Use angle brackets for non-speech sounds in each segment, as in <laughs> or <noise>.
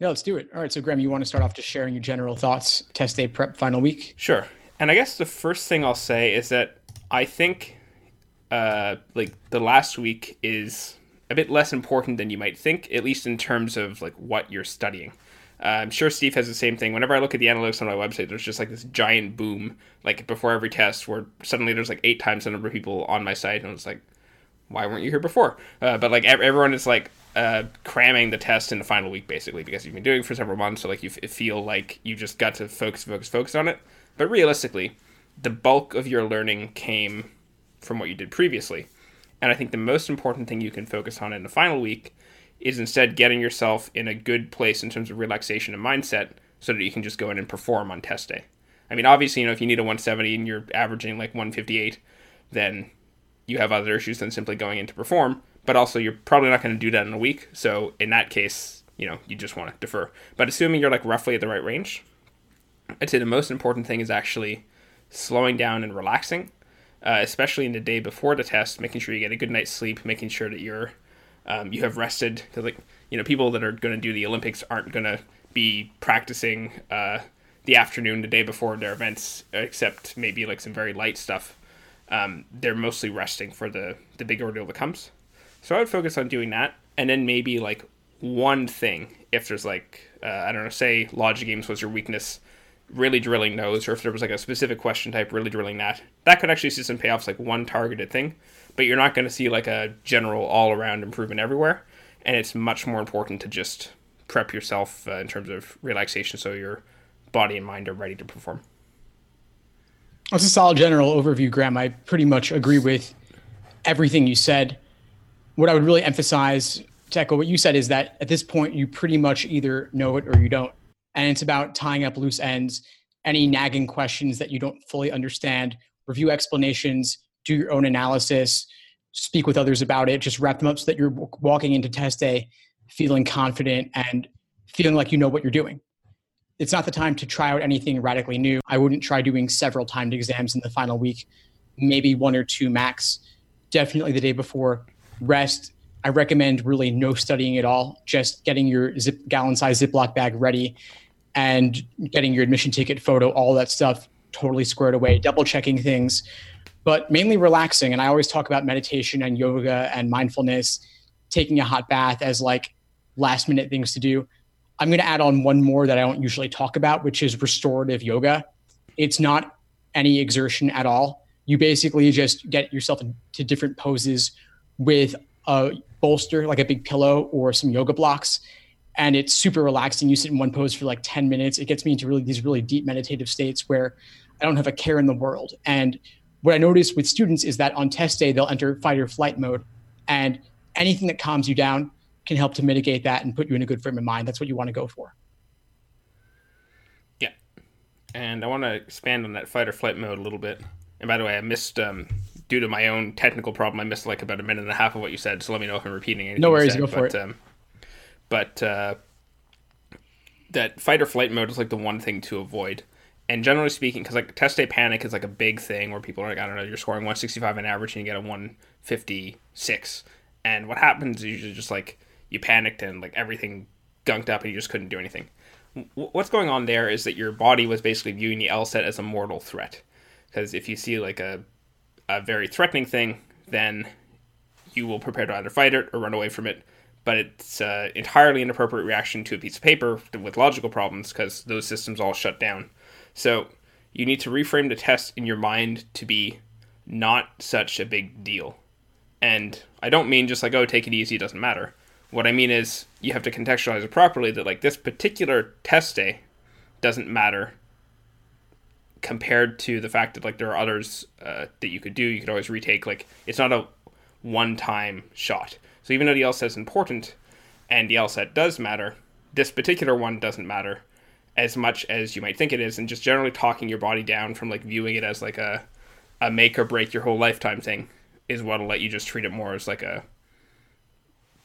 Yeah, let's do it. All right. So, Graham, you want to start off just sharing your general thoughts, test day prep final week? Sure. And I guess the first thing I'll say is that I think uh, like the last week is a bit less important than you might think, at least in terms of like what you're studying. Uh, I'm sure Steve has the same thing. Whenever I look at the analytics on my website, there's just like this giant boom, like before every test, where suddenly there's like eight times the number of people on my site, and it's like, why weren't you here before? Uh, but like everyone is like uh, cramming the test in the final week, basically, because you've been doing it for several months, so like you f- feel like you just got to focus, focus, focus on it. But realistically, the bulk of your learning came from what you did previously. And I think the most important thing you can focus on in the final week is instead getting yourself in a good place in terms of relaxation and mindset so that you can just go in and perform on test day. I mean, obviously, you know, if you need a 170 and you're averaging like 158, then you have other issues than simply going in to perform. But also, you're probably not going to do that in a week. So, in that case, you know, you just want to defer. But assuming you're like roughly at the right range, I'd say the most important thing is actually slowing down and relaxing, uh, especially in the day before the test, making sure you get a good night's sleep, making sure that you're um, you have rested because like you know people that are going to do the Olympics aren't going to be practicing uh, the afternoon the day before their events, except maybe like some very light stuff. Um, they're mostly resting for the the big ordeal that comes. So I would focus on doing that, and then maybe like one thing if there's like uh, I don't know, say logic games was your weakness really drilling those, or if there was like a specific question type, really drilling that. That could actually see some payoffs, like one targeted thing, but you're not going to see like a general all around improvement everywhere. And it's much more important to just prep yourself uh, in terms of relaxation so your body and mind are ready to perform. That's a solid general overview, Graham. I pretty much agree with everything you said. What I would really emphasize to echo what you said is that at this point, you pretty much either know it or you don't and it's about tying up loose ends, any nagging questions that you don't fully understand, review explanations, do your own analysis, speak with others about it, just wrap them up so that you're walking into test day feeling confident and feeling like you know what you're doing. It's not the time to try out anything radically new. I wouldn't try doing several timed exams in the final week, maybe one or two max. Definitely the day before. Rest. I recommend really no studying at all, just getting your zip gallon size Ziploc bag ready and getting your admission ticket photo, all that stuff totally squared away, double checking things, but mainly relaxing. And I always talk about meditation and yoga and mindfulness, taking a hot bath as like last minute things to do. I'm going to add on one more that I don't usually talk about, which is restorative yoga. It's not any exertion at all. You basically just get yourself into different poses with a bolster, like a big pillow or some yoga blocks, and it's super relaxing. You sit in one pose for like 10 minutes. It gets me into really these really deep meditative states where I don't have a care in the world. And what I notice with students is that on test day, they'll enter fight or flight mode. And anything that calms you down can help to mitigate that and put you in a good frame of mind. That's what you want to go for. Yeah. And I want to expand on that fight or flight mode a little bit. And by the way, I missed, um, due to my own technical problem, I missed like about a minute and a half of what you said. So let me know if I'm repeating anything. No worries, said, go for but, it. Um, but uh, that fight or flight mode is like the one thing to avoid. And generally speaking, because like test day panic is like a big thing where people are like, I don't know, you're scoring 165 on average and you get a 156. And what happens is usually just like you panicked and like everything gunked up and you just couldn't do anything. What's going on there is that your body was basically viewing the LSAT as a mortal threat. Because if you see like a, a very threatening thing, then you will prepare to either fight it or run away from it but it's uh, entirely inappropriate reaction to a piece of paper with logical problems because those systems all shut down. So you need to reframe the test in your mind to be not such a big deal. And I don't mean just like, oh, take it easy, it doesn't matter. What I mean is you have to contextualize it properly that like this particular test day doesn't matter compared to the fact that like there are others uh, that you could do. You could always retake. Like it's not a one-time shot. So even though the LSAT is important and the LSAT does matter, this particular one doesn't matter as much as you might think it is. And just generally talking your body down from like viewing it as like a, a make or break your whole lifetime thing is what'll let you just treat it more as like a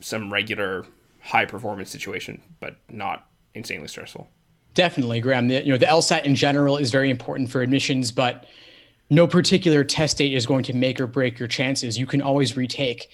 some regular high performance situation, but not insanely stressful. Definitely, Graham. The, you know, the LSAT in general is very important for admissions, but no particular test date is going to make or break your chances. You can always retake.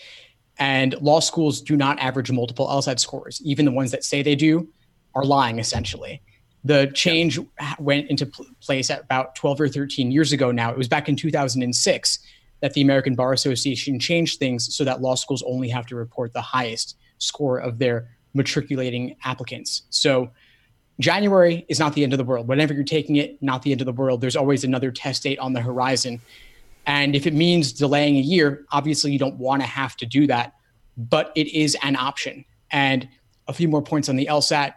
And law schools do not average multiple LSAT scores. Even the ones that say they do, are lying essentially. The change yeah. went into place at about 12 or 13 years ago now. It was back in 2006 that the American Bar Association changed things so that law schools only have to report the highest score of their matriculating applicants. So January is not the end of the world. Whenever you're taking it, not the end of the world. There's always another test date on the horizon. And if it means delaying a year, obviously you don't want to have to do that, but it is an option. And a few more points on the LSAT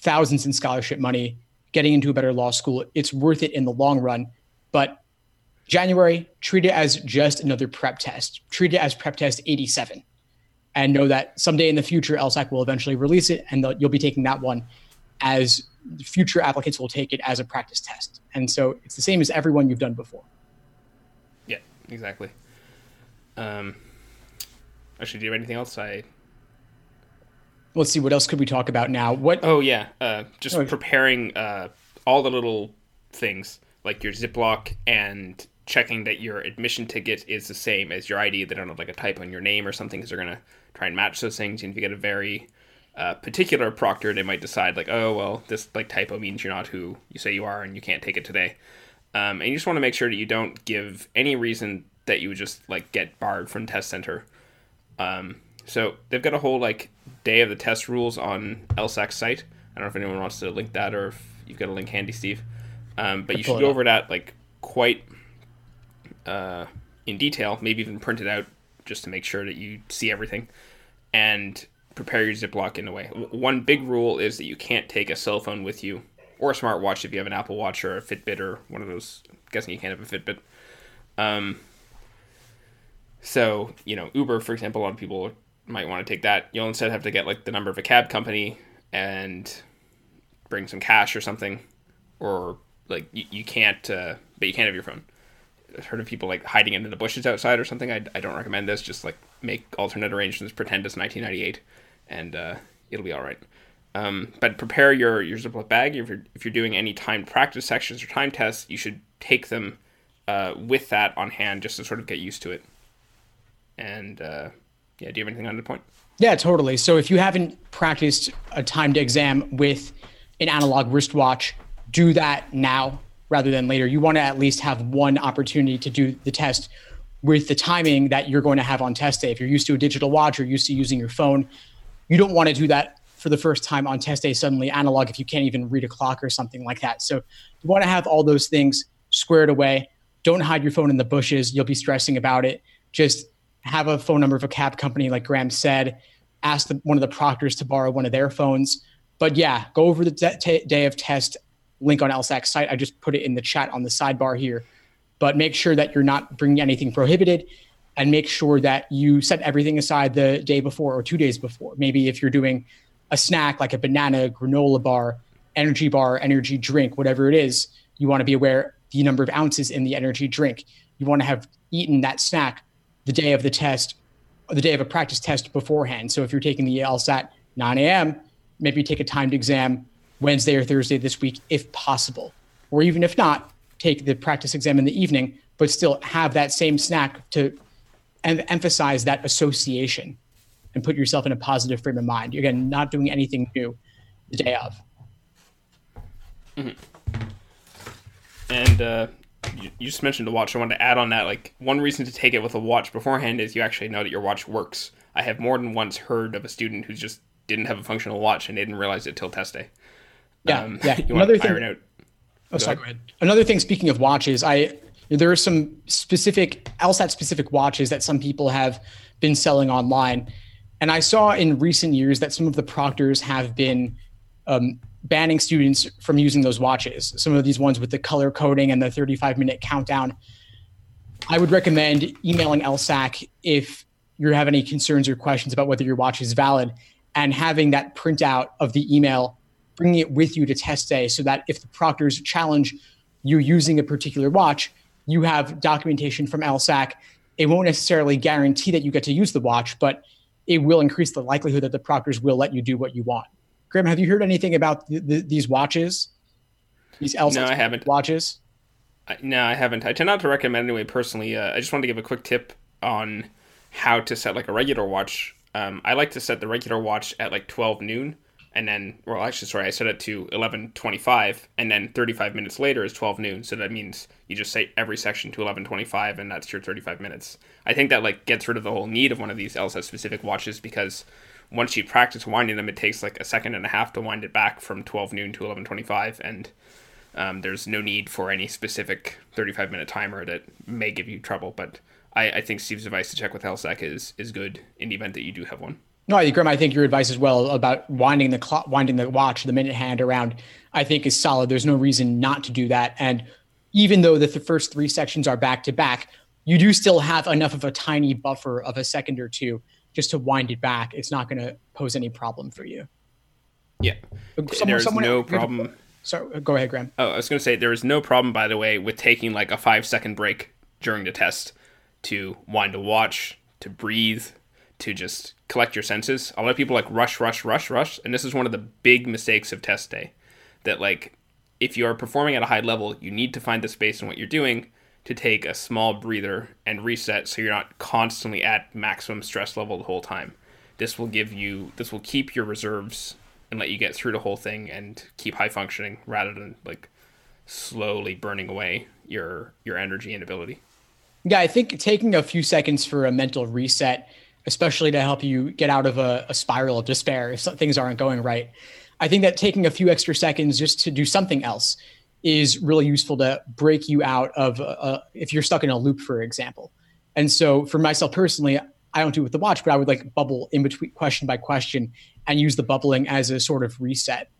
thousands in scholarship money, getting into a better law school. It's worth it in the long run. But January, treat it as just another prep test. Treat it as prep test 87 and know that someday in the future, LSAC will eventually release it and you'll be taking that one as future applicants will take it as a practice test. And so it's the same as everyone you've done before. Yeah, exactly. Um, actually, do you have anything else? I let's see what else could we talk about now what oh yeah uh, just oh, preparing uh, all the little things like your ziploc and checking that your admission ticket is the same as your id they don't have like a type on your name or something because they're going to try and match those things and if you get a very uh, particular proctor they might decide like oh well this like typo means you're not who you say you are and you can't take it today um, and you just want to make sure that you don't give any reason that you would just like get barred from test center um, so they've got a whole like day of the test rules on LSAC's site. I don't know if anyone wants to link that or if you've got a link handy, Steve. Um, but you should go over that like quite uh, in detail, maybe even print it out just to make sure that you see everything and prepare your Ziploc in a way. One big rule is that you can't take a cell phone with you or a smartwatch if you have an Apple Watch or a Fitbit or one of those. I'm guessing you can't have a Fitbit. Um, so you know, Uber, for example, a lot of people might want to take that. You'll instead have to get like the number of a cab company and bring some cash or something, or like you, you can't, uh, but you can't have your phone. I've heard of people like hiding into the bushes outside or something. I, I don't recommend this. Just like make alternate arrangements, pretend it's 1998, and uh, it'll be all right. Um, but prepare your your Ziploc bag. If you're if you're doing any timed practice sections or time tests, you should take them uh, with that on hand just to sort of get used to it. And uh, yeah, do you have anything on the point? Yeah, totally. So if you haven't practiced a timed exam with an analog wristwatch, do that now rather than later. You want to at least have one opportunity to do the test with the timing that you're going to have on test day. If you're used to a digital watch or used to using your phone, you don't want to do that for the first time on test day suddenly analog if you can't even read a clock or something like that. So you want to have all those things squared away. Don't hide your phone in the bushes. You'll be stressing about it. Just have a phone number of a cab company, like Graham said, ask the, one of the proctors to borrow one of their phones. But yeah, go over the t- day of test link on LSAC's site. I just put it in the chat on the sidebar here. But make sure that you're not bringing anything prohibited and make sure that you set everything aside the day before or two days before. Maybe if you're doing a snack like a banana, granola bar, energy bar, energy drink, whatever it is, you want to be aware the number of ounces in the energy drink. You want to have eaten that snack the day of the test, the day of a practice test beforehand. So if you're taking the LSAT 9 a.m., maybe take a timed exam Wednesday or Thursday this week if possible. Or even if not, take the practice exam in the evening, but still have that same snack to em- emphasize that association and put yourself in a positive frame of mind. You're, Again, not doing anything new the day of. Mm-hmm. And uh, you, you just mentioned a watch. I wanted to add on that. Like one reason to take it with a watch beforehand is you actually know that your watch works. I have more than once heard of a student who just didn't have a functional watch and didn't realize it till test day. Yeah, um, yeah. <laughs> Another thing. Out, oh, sorry. Go ahead. Another thing. Speaking of watches, I there are some specific LSAT specific watches that some people have been selling online, and I saw in recent years that some of the proctors have been um, banning students from using those watches. Some of these ones with the color coding and the 35 minute countdown. I would recommend emailing LSAC if you have any concerns or questions about whether your watch is valid and having that printout of the email, bringing it with you to test day so that if the proctors challenge you using a particular watch, you have documentation from LSAC. It won't necessarily guarantee that you get to use the watch, but it will increase the likelihood that the proctors will let you do what you want. Graham, have you heard anything about the, the, these watches? These LSAT no, I haven't. Watches? I, no, I haven't. I tend not to recommend anyway. Personally, uh, I just wanted to give a quick tip on how to set like a regular watch. Um, I like to set the regular watch at like twelve noon and then well actually sorry i set it to 11.25 and then 35 minutes later is 12 noon so that means you just say every section to 11.25 and that's your 35 minutes i think that like gets rid of the whole need of one of these LSAT specific watches because once you practice winding them it takes like a second and a half to wind it back from 12 noon to 11.25 and um, there's no need for any specific 35 minute timer that may give you trouble but I, I think Steve's advice to check with LSAC is is good in the event that you do have one. No, I agree. I think your advice as well about winding the clock, winding the watch, the minute hand around, I think is solid. There's no reason not to do that. And even though the, the first three sections are back to back, you do still have enough of a tiny buffer of a second or two just to wind it back. It's not going to pose any problem for you. Yeah, someone, there's someone, no problem. So go ahead, Graham. Oh, I was going to say there is no problem, by the way, with taking like a five second break during the test to wind a watch, to breathe, to just collect your senses. A lot of people like rush, rush, rush, rush, and this is one of the big mistakes of test day. That like if you are performing at a high level, you need to find the space in what you're doing to take a small breather and reset so you're not constantly at maximum stress level the whole time. This will give you this will keep your reserves and let you get through the whole thing and keep high functioning rather than like slowly burning away your your energy and ability. Yeah, I think taking a few seconds for a mental reset especially to help you get out of a, a spiral of despair if things aren't going right. I think that taking a few extra seconds just to do something else is really useful to break you out of a, if you're stuck in a loop, for example. And so for myself personally, I don't do it with the watch, but I would like bubble in between question by question and use the bubbling as a sort of reset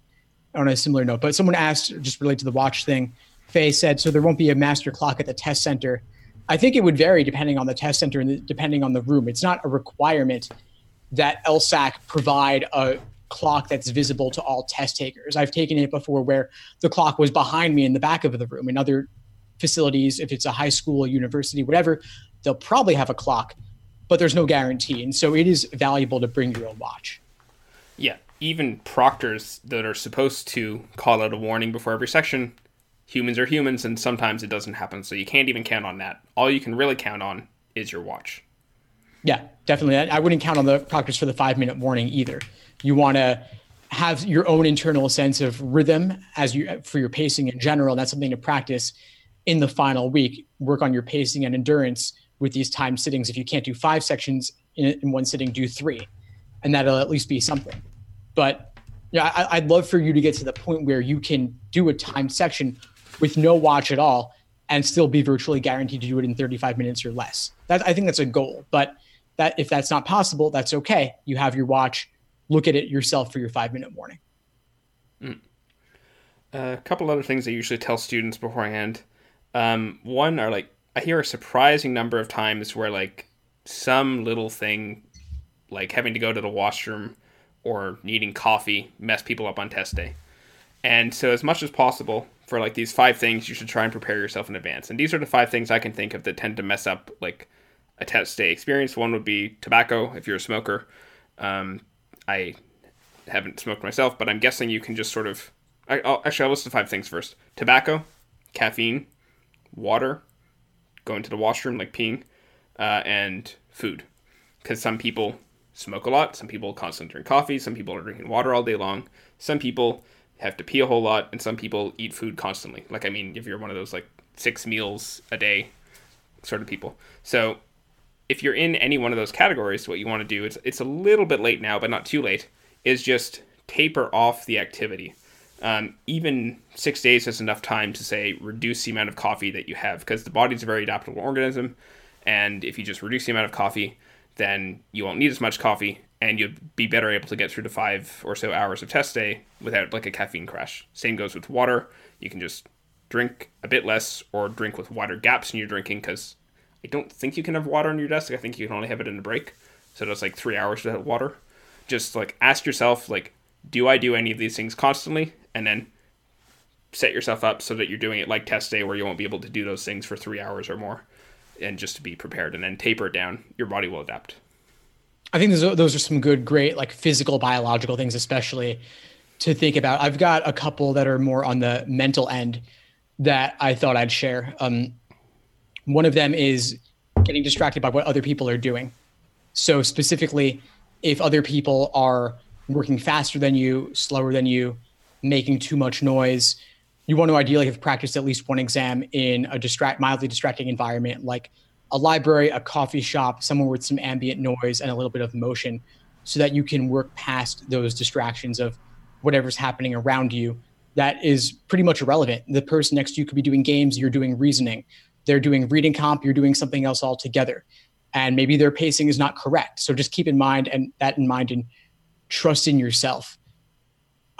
on a similar note. But someone asked, just related to the watch thing, Faye said, so there won't be a master clock at the test center. I think it would vary depending on the test center and depending on the room. It's not a requirement that LSAC provide a clock that's visible to all test takers. I've taken it before where the clock was behind me in the back of the room. In other facilities, if it's a high school, university, whatever, they'll probably have a clock, but there's no guarantee. And so it is valuable to bring your own watch. Yeah. Even proctors that are supposed to call out a warning before every section humans are humans and sometimes it doesn't happen so you can't even count on that. All you can really count on is your watch. Yeah definitely. I wouldn't count on the proctors for the five minute warning either. You want to have your own internal sense of rhythm as you for your pacing in general that's something to practice in the final week. Work on your pacing and endurance with these time sittings. If you can't do five sections in, in one sitting do three and that'll at least be something. But yeah, I, I'd love for you to get to the point where you can do a time section with no watch at all and still be virtually guaranteed to do it in 35 minutes or less. That I think that's a goal. But that if that's not possible, that's okay. You have your watch. Look at it yourself for your five minute warning. Mm. a couple other things I usually tell students beforehand. Um, one are like I hear a surprising number of times where like some little thing, like having to go to the washroom or needing coffee, mess people up on test day. And so, as much as possible, for like these five things, you should try and prepare yourself in advance. And these are the five things I can think of that tend to mess up like a test day experience. One would be tobacco if you're a smoker. Um, I haven't smoked myself, but I'm guessing you can just sort of. I, will actually, I'll list the five things first: tobacco, caffeine, water, going to the washroom like peeing, uh, and food. Because some people smoke a lot, some people constantly drink coffee, some people are drinking water all day long, some people have to pee a whole lot, and some people eat food constantly. Like, I mean, if you're one of those like six meals a day sort of people. So, if you're in any one of those categories, what you want to do, it's, it's a little bit late now, but not too late, is just taper off the activity. Um, even six days is enough time to say reduce the amount of coffee that you have because the body's a very adaptable organism. And if you just reduce the amount of coffee, then you won't need as much coffee and you'd be better able to get through the five or so hours of test day without like a caffeine crash. Same goes with water. You can just drink a bit less or drink with wider gaps in your drinking because I don't think you can have water on your desk. I think you can only have it in a break. So that's like three hours without water. Just like ask yourself, like, do I do any of these things constantly? And then set yourself up so that you're doing it like test day where you won't be able to do those things for three hours or more. And just to be prepared and then taper it down, your body will adapt. I think those, those are some good, great, like physical, biological things, especially to think about. I've got a couple that are more on the mental end that I thought I'd share. Um, one of them is getting distracted by what other people are doing. So, specifically, if other people are working faster than you, slower than you, making too much noise. You want to ideally have practiced at least one exam in a distract, mildly distracting environment like a library, a coffee shop, somewhere with some ambient noise and a little bit of motion so that you can work past those distractions of whatever's happening around you that is pretty much irrelevant. The person next to you could be doing games, you're doing reasoning. They're doing reading comp, you're doing something else altogether. And maybe their pacing is not correct. So just keep in mind and that in mind and trust in yourself.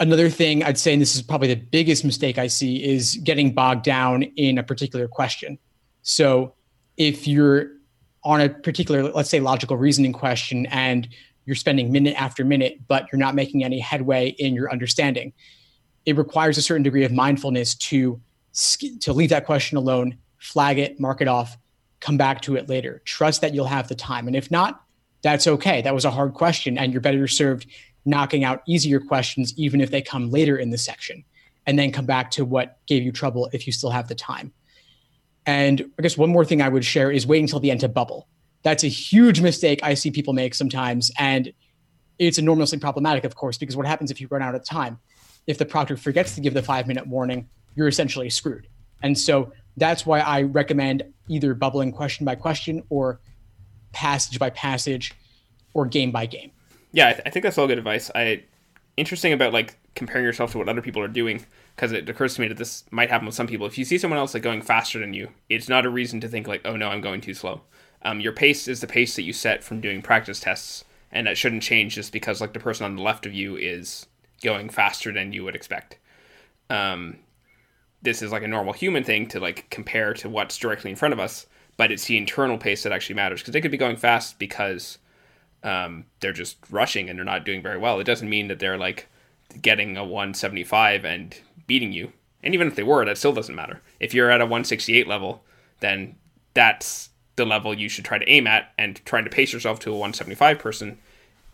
Another thing I'd say, and this is probably the biggest mistake I see, is getting bogged down in a particular question. So if you're on a particular, let's say, logical reasoning question and you're spending minute after minute, but you're not making any headway in your understanding, it requires a certain degree of mindfulness to to leave that question alone, flag it, mark it off, come back to it later. Trust that you'll have the time, and if not, that's okay. That was a hard question, and you're better served knocking out easier questions, even if they come later in the section, and then come back to what gave you trouble if you still have the time. And I guess one more thing I would share is waiting until the end to bubble. That's a huge mistake I see people make sometimes. And it's enormously problematic, of course, because what happens if you run out of time? If the proctor forgets to give the five minute warning, you're essentially screwed. And so that's why I recommend either bubbling question by question or passage by passage or game by game. Yeah, I, th- I think that's all good advice. I interesting about like comparing yourself to what other people are doing because it occurs to me that this might happen with some people. If you see someone else like going faster than you, it's not a reason to think like, oh no, I'm going too slow. Um, your pace is the pace that you set from doing practice tests, and that shouldn't change just because like the person on the left of you is going faster than you would expect. Um, this is like a normal human thing to like compare to what's directly in front of us, but it's the internal pace that actually matters because they could be going fast because um, they're just rushing and they're not doing very well. It doesn't mean that they're like getting a 175 and beating you. And even if they were, that still doesn't matter. If you're at a 168 level, then that's the level you should try to aim at, and trying to pace yourself to a 175 person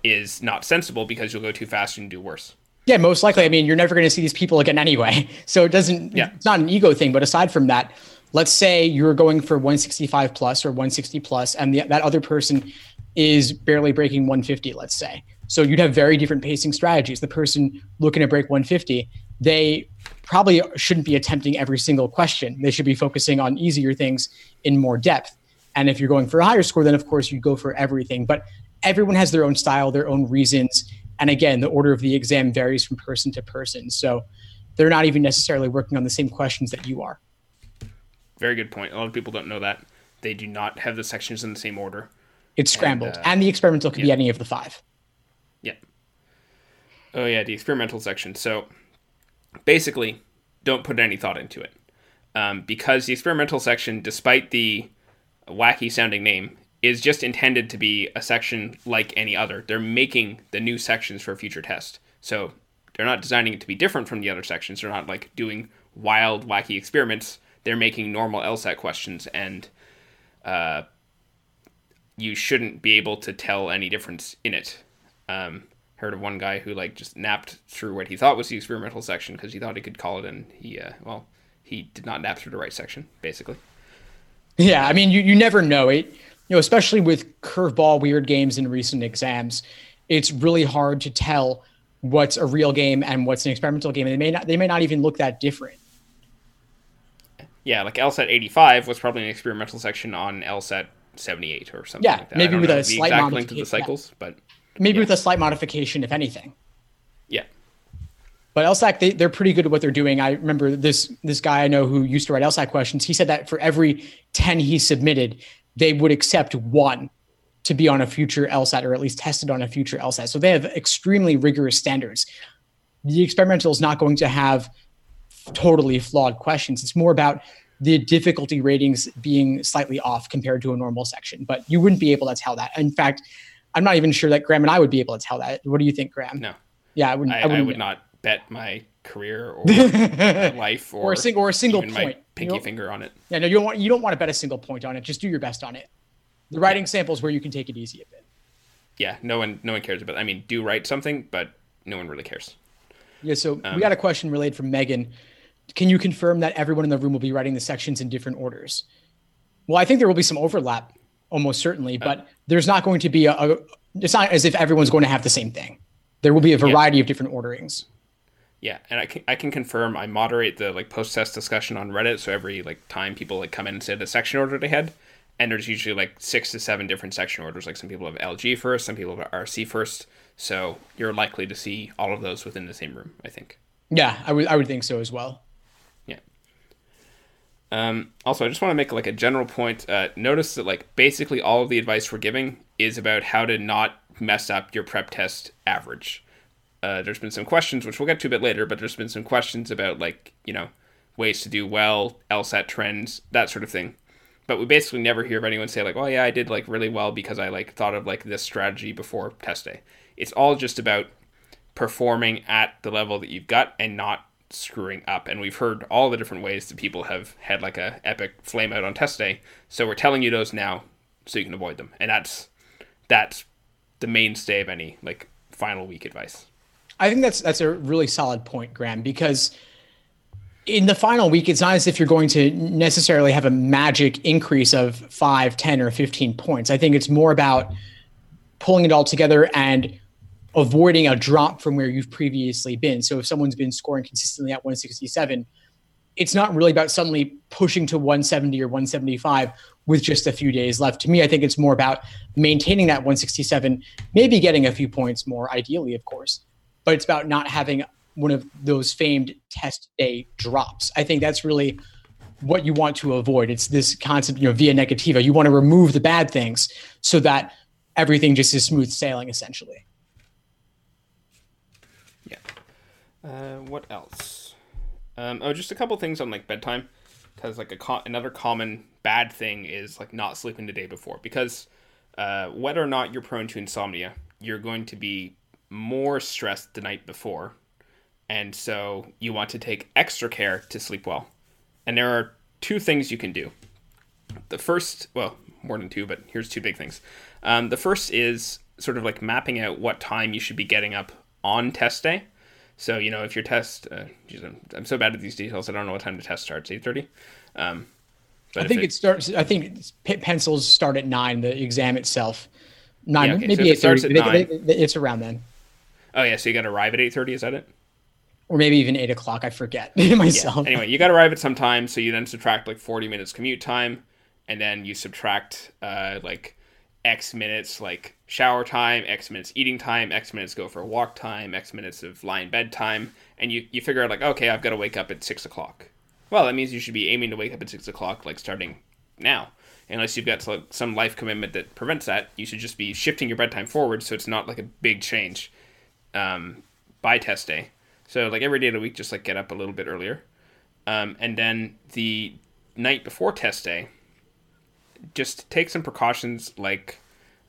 is not sensible because you'll go too fast and do worse. Yeah, most likely. I mean, you're never going to see these people again anyway. <laughs> So it doesn't, yeah. it's not an ego thing. But aside from that, let's say you're going for 165 plus or 160 plus, and the, that other person is barely breaking 150, let's say. So you'd have very different pacing strategies. The person looking to break 150, they probably shouldn't be attempting every single question. They should be focusing on easier things in more depth. And if you're going for a higher score, then of course you go for everything. But everyone has their own style, their own reasons. And again, the order of the exam varies from person to person. So they're not even necessarily working on the same questions that you are. Very good point. A lot of people don't know that. They do not have the sections in the same order. It's scrambled. And, uh, and the experimental could yeah. be any of the five. Yeah. Oh, yeah, the experimental section. So basically, don't put any thought into it. Um, because the experimental section, despite the wacky sounding name, is just intended to be a section like any other. They're making the new sections for a future test. So they're not designing it to be different from the other sections. They're not like doing wild, wacky experiments. They're making normal LSAT questions, and uh, you shouldn't be able to tell any difference in it. Um, heard of one guy who like just napped through what he thought was the experimental section because he thought he could call it, and he uh, well he did not nap through the right section basically. Yeah, I mean you you never know it. You know, especially with curveball weird games in recent exams, it's really hard to tell what's a real game and what's an experimental game. And they may not they may not even look that different. Yeah, like LSAT 85 was probably an experimental section on LSAT 78 or something yeah, like maybe with a slight exact link to the cycles, yeah. but maybe yeah. with a slight modification, if anything. Yeah. But LSAC, they, they're pretty good at what they're doing. I remember this this guy I know who used to write LSAC questions. He said that for every 10 he submitted, they would accept one to be on a future LSAT or at least tested on a future LSAT. So they have extremely rigorous standards. The experimental is not going to have totally flawed questions. It's more about the difficulty ratings being slightly off compared to a normal section, but you wouldn't be able to tell that. In fact, I'm not even sure that Graham and I would be able to tell that. What do you think, Graham? No. Yeah, I wouldn't. I, I, wouldn't I would not bet my career or <laughs> life or, or a single or a single point. Pinky finger on it. Yeah, no, you don't want you don't want to bet a single point on it. Just do your best on it. The writing samples where you can take it easy a bit. Yeah, no one no one cares about. I mean, do write something, but no one really cares. Yeah, so um, we got a question relayed from Megan. Can you confirm that everyone in the room will be writing the sections in different orders? Well, I think there will be some overlap, almost certainly, uh, but there's not going to be a, a. It's not as if everyone's going to have the same thing. there will be a variety yeah. of different orderings. Yeah, and I can I can confirm I moderate the like post test discussion on Reddit. So every like time people like come in and say the section order they had, and there's usually like six to seven different section orders. Like some people have LG first, some people have RC first. So you're likely to see all of those within the same room. I think. Yeah, I would I would think so as well. Um, also, I just want to make like a general point. Uh, notice that like basically all of the advice we're giving is about how to not mess up your prep test average uh, there's been some questions, which we'll get to a bit later, but there's been some questions about like you know ways to do well, LSAT trends, that sort of thing. But we basically never hear of anyone say like, "Oh yeah, I did like really well because I like thought of like this strategy before test day." It's all just about performing at the level that you've got and not screwing up. And we've heard all the different ways that people have had like a epic flame out on test day. So we're telling you those now so you can avoid them. And that's that's the mainstay of any like final week advice. I think that's that's a really solid point, Graham, because in the final week, it's not as if you're going to necessarily have a magic increase of 5, 10, or 15 points. I think it's more about pulling it all together and avoiding a drop from where you've previously been. So if someone's been scoring consistently at 167, it's not really about suddenly pushing to 170 or 175 with just a few days left. To me, I think it's more about maintaining that 167, maybe getting a few points more, ideally, of course but it's about not having one of those famed test day drops. I think that's really what you want to avoid. It's this concept, you know, via negativa. You want to remove the bad things so that everything just is smooth sailing, essentially. Yeah. Uh, what else? Um, oh, just a couple things on like bedtime, because like a co- another common bad thing is like not sleeping the day before. Because uh, whether or not you're prone to insomnia, you're going to be more stressed the night before. And so you want to take extra care to sleep well. And there are two things you can do. The first, well, more than two, but here's two big things. Um, the first is sort of like mapping out what time you should be getting up on test day. So you know if your test, uh, geez, I'm, I'm, so bad at these details. I don't know what time the test starts. Eight thirty. Um, I think it, it, starts. I think pencils start at nine. The exam itself, nine, yeah, okay. maybe so eight thirty. It's around then. Oh yeah, so you got to arrive at eight thirty. Is that it? Or maybe even eight o'clock. I forget <laughs> myself. Yeah. Anyway, you got to arrive at some time, so you then subtract like forty minutes commute time, and then you subtract uh, like X minutes like shower time, X minutes eating time, X minutes go for a walk time, X minutes of lying in bed time, and you you figure out like okay, I've got to wake up at six o'clock. Well, that means you should be aiming to wake up at six o'clock, like starting now. Unless you've got some life commitment that prevents that, you should just be shifting your bedtime forward so it's not like a big change um, by test day. So like every day of the week, just like get up a little bit earlier, um, and then the night before test day, just take some precautions like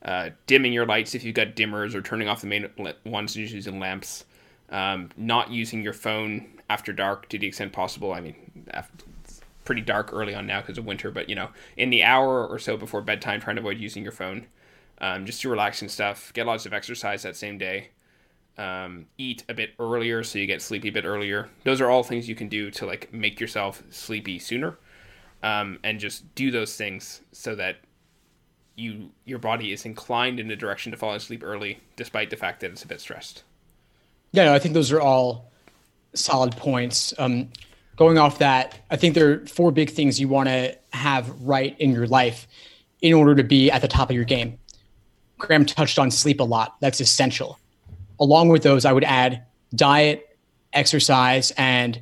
uh, dimming your lights if you've got dimmers or turning off the main ones and using lamps. Um, not using your phone after dark to the extent possible. I mean, it's pretty dark early on now because of winter, but you know, in the hour or so before bedtime, trying to avoid using your phone. Um, just do relaxing stuff. Get lots of exercise that same day um, eat a bit earlier so you get sleepy a bit earlier. Those are all things you can do to like make yourself sleepy sooner, um, and just do those things so that you your body is inclined in the direction to fall asleep early, despite the fact that it's a bit stressed. Yeah, no, I think those are all solid points. Um, going off that, I think there are four big things you want to have right in your life in order to be at the top of your game. Graham touched on sleep a lot. That's essential along with those, I would add diet, exercise, and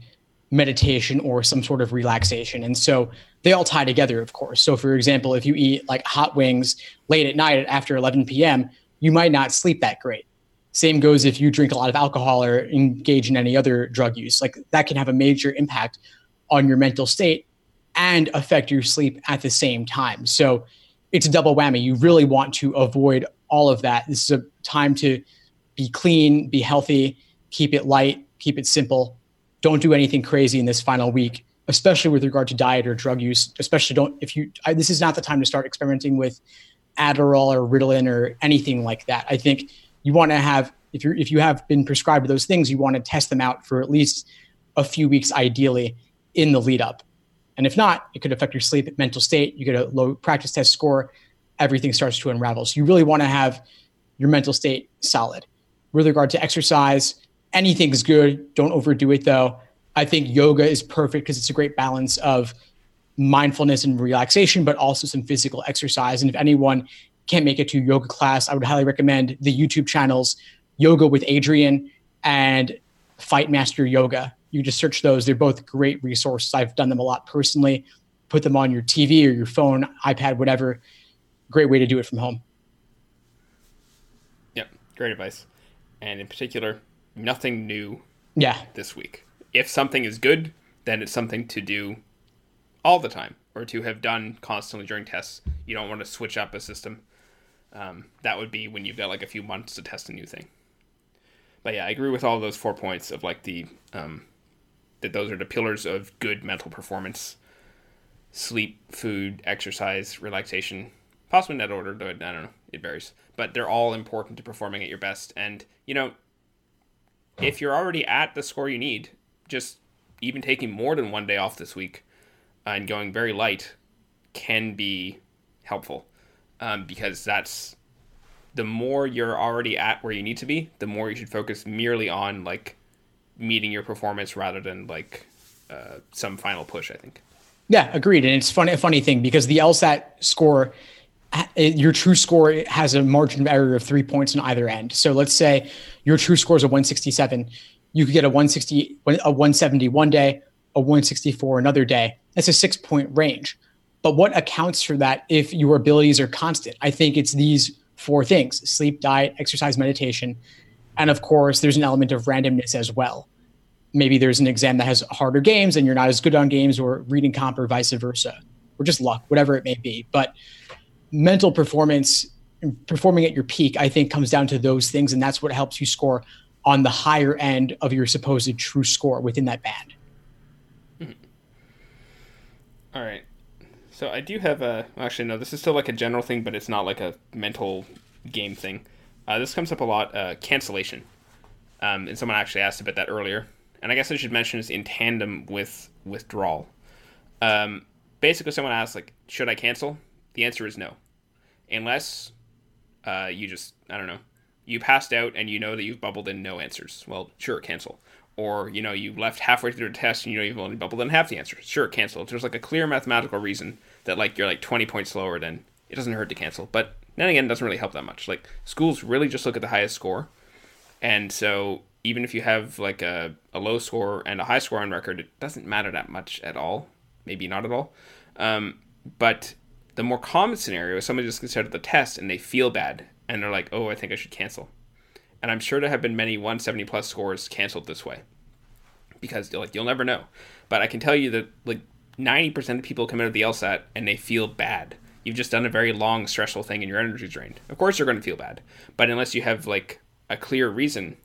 meditation or some sort of relaxation. And so they all tie together, of course. So, for example, if you eat like hot wings late at night after 11 p.m., you might not sleep that great. Same goes if you drink a lot of alcohol or engage in any other drug use. Like that can have a major impact on your mental state and affect your sleep at the same time. So it's a double whammy. You really want to avoid all of that. This is a time to be clean, be healthy, keep it light, keep it simple. Don't do anything crazy in this final week, especially with regard to diet or drug use. Especially don't if you. I, this is not the time to start experimenting with Adderall or Ritalin or anything like that. I think you want to have if you if you have been prescribed those things, you want to test them out for at least a few weeks, ideally in the lead up. And if not, it could affect your sleep, mental state. You get a low practice test score. Everything starts to unravel. So you really want to have your mental state solid. with regard to exercise. Anything's good. Don't overdo it though. I think yoga is perfect because it's a great balance of mindfulness and relaxation, but also some physical exercise. And if anyone can't make it to yoga class, I would highly recommend the YouTube channels Yoga with Adriene and Fightmaster Yoga. You just search those. They're both great resources. I've done them a lot personally. Put them on your TV or your phone, iPad, whatever. Great way to do it from home. Yep, great advice. And in particular, nothing new yeah. this week. If something is good, then it's something to do all the time or to have done constantly during tests. You don't want to switch up a system. Um, that would be when you've got like a few months to test a new thing. But yeah, I agree with all those four points of like the um, that those are the pillars of good mental performance: sleep, food, exercise, relaxation. Possibly in that order, though I don't know. It varies, but they're all important to performing at your best. And you know, if you're already at the score you need, just even taking more than one day off this week and going very light can be helpful um, because that's the more you're already at where you need to be, the more you should focus merely on like meeting your performance rather than like uh, some final push. I think. Yeah, agreed. And it's funny, a funny thing because the LSAT score, your true score has a margin of error of three points on either end. So let's say your true score is a 167. You could get a 160, a 170 one day, a 164 another day. That's a six point range. But what accounts for that if your abilities are constant? I think it's these four things sleep, diet, exercise, meditation. And of course, there's an element of randomness as well. Maybe there's an exam that has harder games and you're not as good on games, or reading comp, or vice versa, or just luck, whatever it may be. But mental performance, performing at your peak, I think comes down to those things. And that's what helps you score on the higher end of your supposed true score within that band. All right. So I do have a. Actually, no. This is still like a general thing, but it's not like a mental game thing. Uh, this comes up a lot. Uh, cancellation. Um, and someone actually asked about that earlier. And I guess I should mention is in tandem with withdrawal. Um, basically, someone asked like, should I cancel? The answer is no, unless uh, you just I don't know. You passed out and you know that you've bubbled in no answers. Well, sure, cancel. Or you know you left halfway through the test and you know you've only bubbled in half the answers. Sure cancel. There's like a clear mathematical reason that like you're like 20 points slower then it doesn't hurt to cancel. But then again it doesn't really help that much. Like schools really just look at the highest score. And so even if you have like a, a low score and a high score on record it doesn't matter that much at all. Maybe not at all. Um, but the more common scenario is somebody just gets out of the test and they feel bad and they're like oh i think i should cancel and I'm sure there have been many 170 plus scores canceled this way because like you'll never know. But I can tell you that like 90% of people come out of the LSAT and they feel bad. You've just done a very long stressful thing and your energy drained. Of course you're going to feel bad, but unless you have like a clear reason,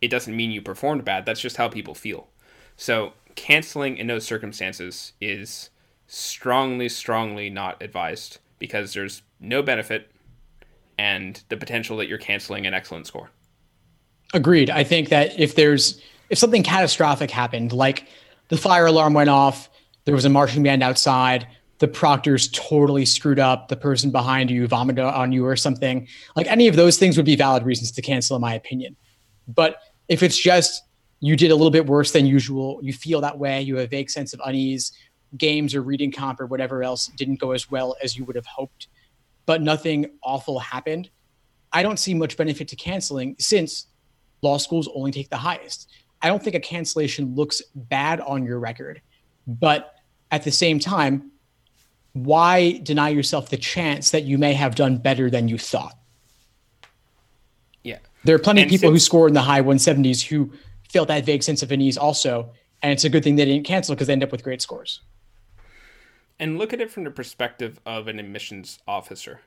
it doesn't mean you performed bad. That's just how people feel. So canceling in those circumstances is strongly, strongly not advised because there's no benefit and the potential that you're canceling an excellent score. Agreed. I think that if there's if something catastrophic happened, like the fire alarm went off, there was a marching band outside, the proctors totally screwed up, the person behind you vomited on you or something, like any of those things would be valid reasons to cancel, in my opinion. But if it's just you did a little bit worse than usual, you feel that way, you have a vague sense of unease, games or reading comp or whatever else didn't go as well as you would have hoped, but nothing awful happened, I don't see much benefit to canceling since law schools only take the highest. I don't think a cancellation looks bad on your record, but at the same time, why deny yourself the chance that you may have done better than you thought? Yeah. There are plenty and of people since- who score in the high 170s who felt that vague sense of unease also, and it's a good thing they didn't cancel because they end up with great scores and look at it from the perspective of an admissions officer.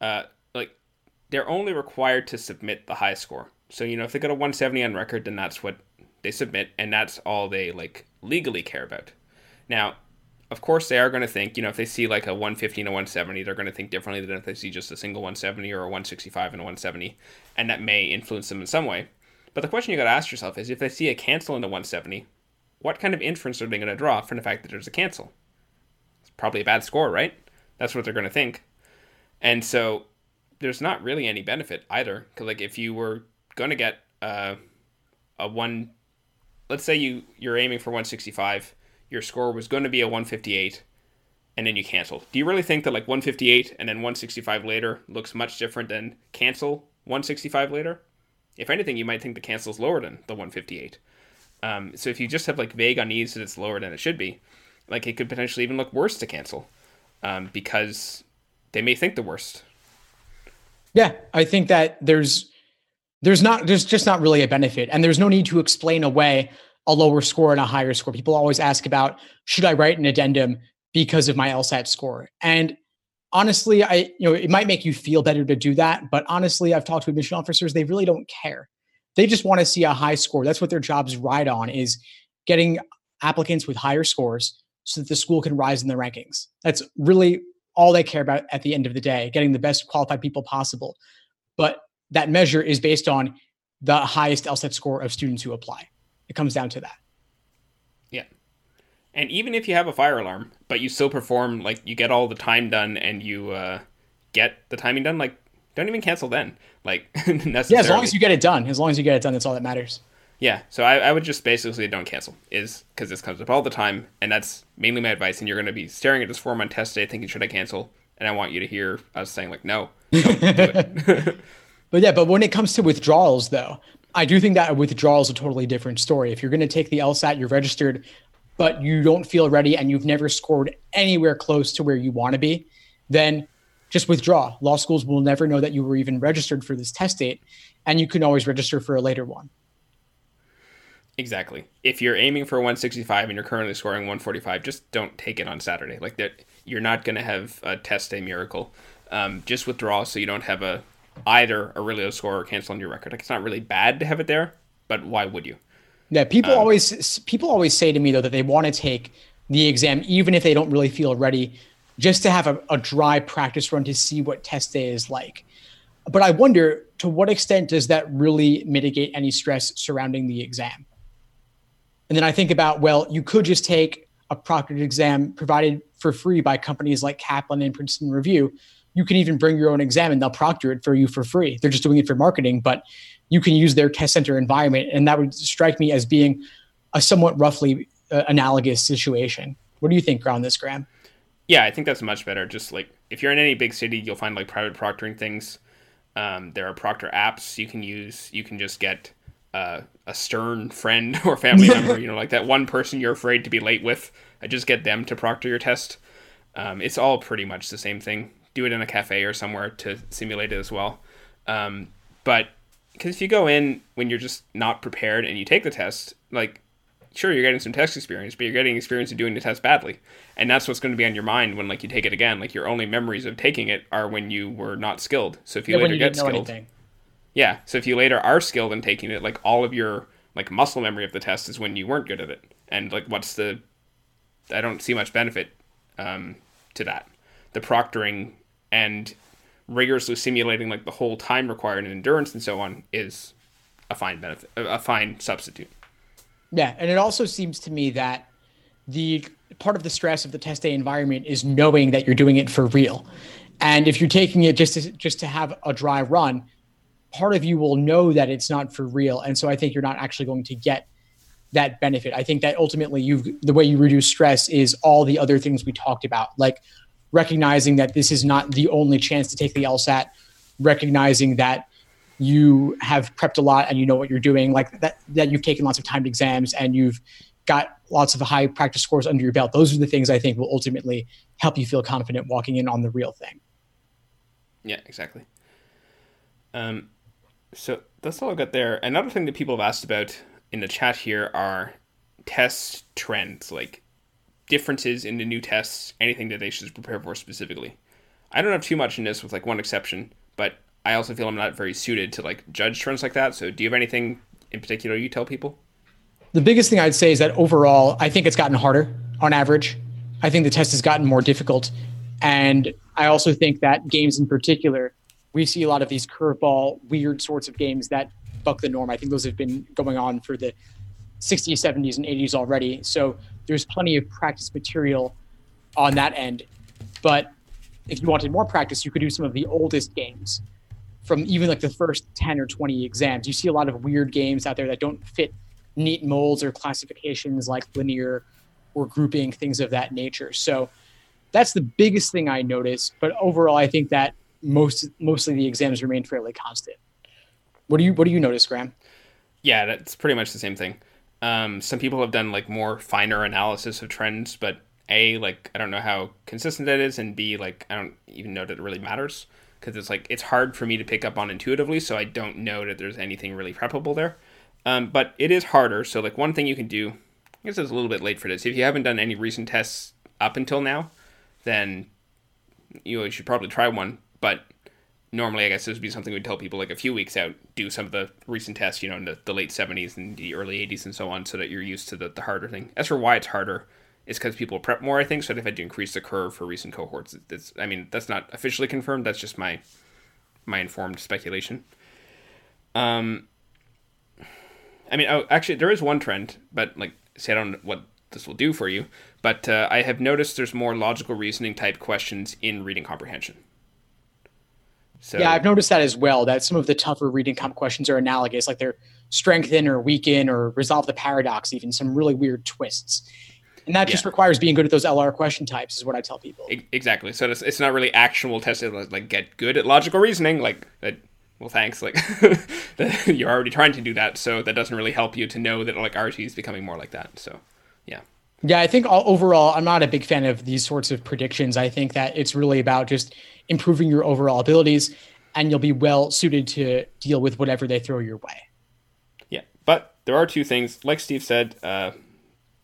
Uh, like they're only required to submit the high score. So you know if they got a 170 on record, then that's what they submit, and that's all they like legally care about. Now, of course, they are going to think, you know, if they see like a 150 and a 170, they're going to think differently than if they see just a single 170 or a 165 and a 170, and that may influence them in some way. But the question you got to ask yourself is if they see a cancel in the 170, what kind of inference are they going to draw from the fact that there's a cancel? Probably a bad score, right? That's what they're going to think. And so there's not really any benefit either. Because, like, if you were going to get uh, a one. Let's say you you're aiming for 165. Your score was going to be a 158, and then you cancel. Do you really think that like 158 and then 165 later looks much different than cancel 165 later? If anything, you might think the cancel is lower than the 158. Um, so if you just have like vague unease that it's lower than it should be, like it could potentially even look worse to cancel, um, because they may think the worst. Yeah, I think that there's there's not there's just not really a benefit, and there's no need to explain away a lower score and a higher score. People always ask about should I write an addendum because of my LSAT score, and honestly, I you know it might make you feel better to do that, but honestly, I've talked to admission officers; they really don't care. They just want to see a high score. That's what their jobs ride on is getting applicants with higher scores so that the school can rise in the rankings. That's really all they care about at the end of the day, getting the best qualified people possible. But that measure is based on the highest LSAT score of students who apply. It comes down to that. Yeah. And even if you have a fire alarm, but you still perform, like you get all the time done and you uh, get the timing done, like don't even cancel then. Like necessarily. <laughs> Yeah, as long as you get it done. As long as you get it done, that's all that matters. Yeah, so I, I would just basically don't cancel, is because this comes up all the time, and that's mainly my advice. And you're going to be staring at this form on test day, thinking, should I cancel? And I want you to hear us saying, like, no, <laughs> but yeah, but when it comes to withdrawals, though, I do think that withdrawal is a totally different story. If you're going to take the LSAT, you're registered, but you don't feel ready and you've never scored anywhere close to where you want to be, then just withdraw. Law schools will never know that you were even registered for this test date, and you can always register for a later one. Exactly. If you're aiming for 165 and you're currently scoring 145, just don't take it on Saturday. Like that, you're not going to have a test day miracle. Um, just withdraw so you don't have a either a really low score or cancel on your record. Like it's not really bad to have it there, but why would you? Yeah, people um, always people always say to me though that they want to take the exam even if they don't really feel ready, just to have a, a dry practice run to see what test day is like. But I wonder to what extent does that really mitigate any stress surrounding the exam? And then I think about, well, you could just take a proctored exam provided for free by companies like Kaplan and Princeton Review. You can even bring your own exam and they'll proctor it for you for free. They're just doing it for marketing, but you can use their test center environment. And that would strike me as being a somewhat roughly uh, analogous situation. What do you think around this, Graham? Yeah, I think that's much better. Just like if you're in any big city, you'll find like private proctoring things. Um, there are proctor apps you can use. You can just get uh, a stern friend <laughs> or family member, you know, like that one person you're afraid to be late with. I just get them to proctor your test. Um, it's all pretty much the same thing. Do it in a cafe or somewhere to simulate it as well. Um, but because if you go in when you're just not prepared and you take the test, like, sure, you're getting some test experience, but you're getting experience in doing the test badly. And that's what's going to be on your mind when, like, you take it again. Like, your only memories of taking it are when you were not skilled. So if you yeah, later get skilled. Anything yeah. So if you later are skilled in taking it, like all of your like muscle memory of the test is when you weren't good at it. And like what's the I don't see much benefit um, to that. The proctoring and rigorously simulating like the whole time required and endurance and so on is a fine benefit a fine substitute. Yeah, and it also seems to me that the part of the stress of the test day environment is knowing that you're doing it for real. And if you're taking it just to, just to have a dry run, part of you will know that it's not for real. And so I think you're not actually going to get that benefit. I think that ultimately you the way you reduce stress is all the other things we talked about, like recognizing that this is not the only chance to take the LSAT, recognizing that you have prepped a lot and you know what you're doing, like that that you've taken lots of timed exams and you've got lots of high practice scores under your belt. Those are the things I think will ultimately help you feel confident walking in on the real thing. Yeah, exactly. Um, so that's all I've got there. Another thing that people have asked about in the chat here are test trends, like differences in the new tests, anything that they should prepare for specifically. I don't have too much in this with like one exception, but I also feel I'm not very suited to like judge trends like that. So do you have anything in particular you tell people? The biggest thing I'd say is that overall, I think it's gotten harder on average. I think the test has gotten more difficult. And I also think that games in particular we see a lot of these curveball, weird sorts of games that buck the norm. I think those have been going on for the 60s, 70s, and 80s already. So there's plenty of practice material on that end. But if you wanted more practice, you could do some of the oldest games. from even like the first 10 or 20 exams. You see a lot of weird games out there that don't fit neat molds or classifications like linear or grouping, things of that nature. So that's the biggest thing I noticed. But overall, I think that most mostly the exams remain fairly constant. What do you what do you notice, Graham? Yeah, that's pretty much the same thing. Um, some people have done like more finer analysis of trends, but a like I don't know how consistent that is, and b like I don't even know that it really matters because it's like it's hard for me to pick up on intuitively, so I don't know that there's anything really preppable there. Um, but it is harder. So like one thing you can do, I guess it's a little bit late for this. If you haven't done any recent tests up until now, then you, you should probably try one. But normally, I guess this would be something we'd tell people like a few weeks out, do some of the recent tests, you know, in the, the late 70s and the early 80s and so on, so that you're used to the, the harder thing. As for why it's harder, it's because people prep more, I think. So they've had to increase the curve for recent cohorts. It's, I mean, that's not officially confirmed. That's just my my informed speculation. Um, I mean, oh, actually, there is one trend, but like, say, I don't know what this will do for you, but uh, I have noticed there's more logical reasoning type questions in reading comprehension. So, yeah, I've noticed that as well. That some of the tougher reading comp questions are analogous, like they're strengthen or weaken or resolve the paradox, even some really weird twists. And that just requires being good at those LR question types, is what I tell people. Exactly. So it's, it's not really actual testing, like get good at logical reasoning. Like, that, well, thanks. Like, <laughs> you're already trying to do that, so that doesn't really help you to know that like RC is becoming more like that. So, yeah. Yeah, I think all, overall, I'm not a big fan of these sorts of predictions. I think that it's really about just improving your overall abilities, and you'll be well suited to deal with whatever they throw your way. Yeah, but there are two things. Like Steve said, uh,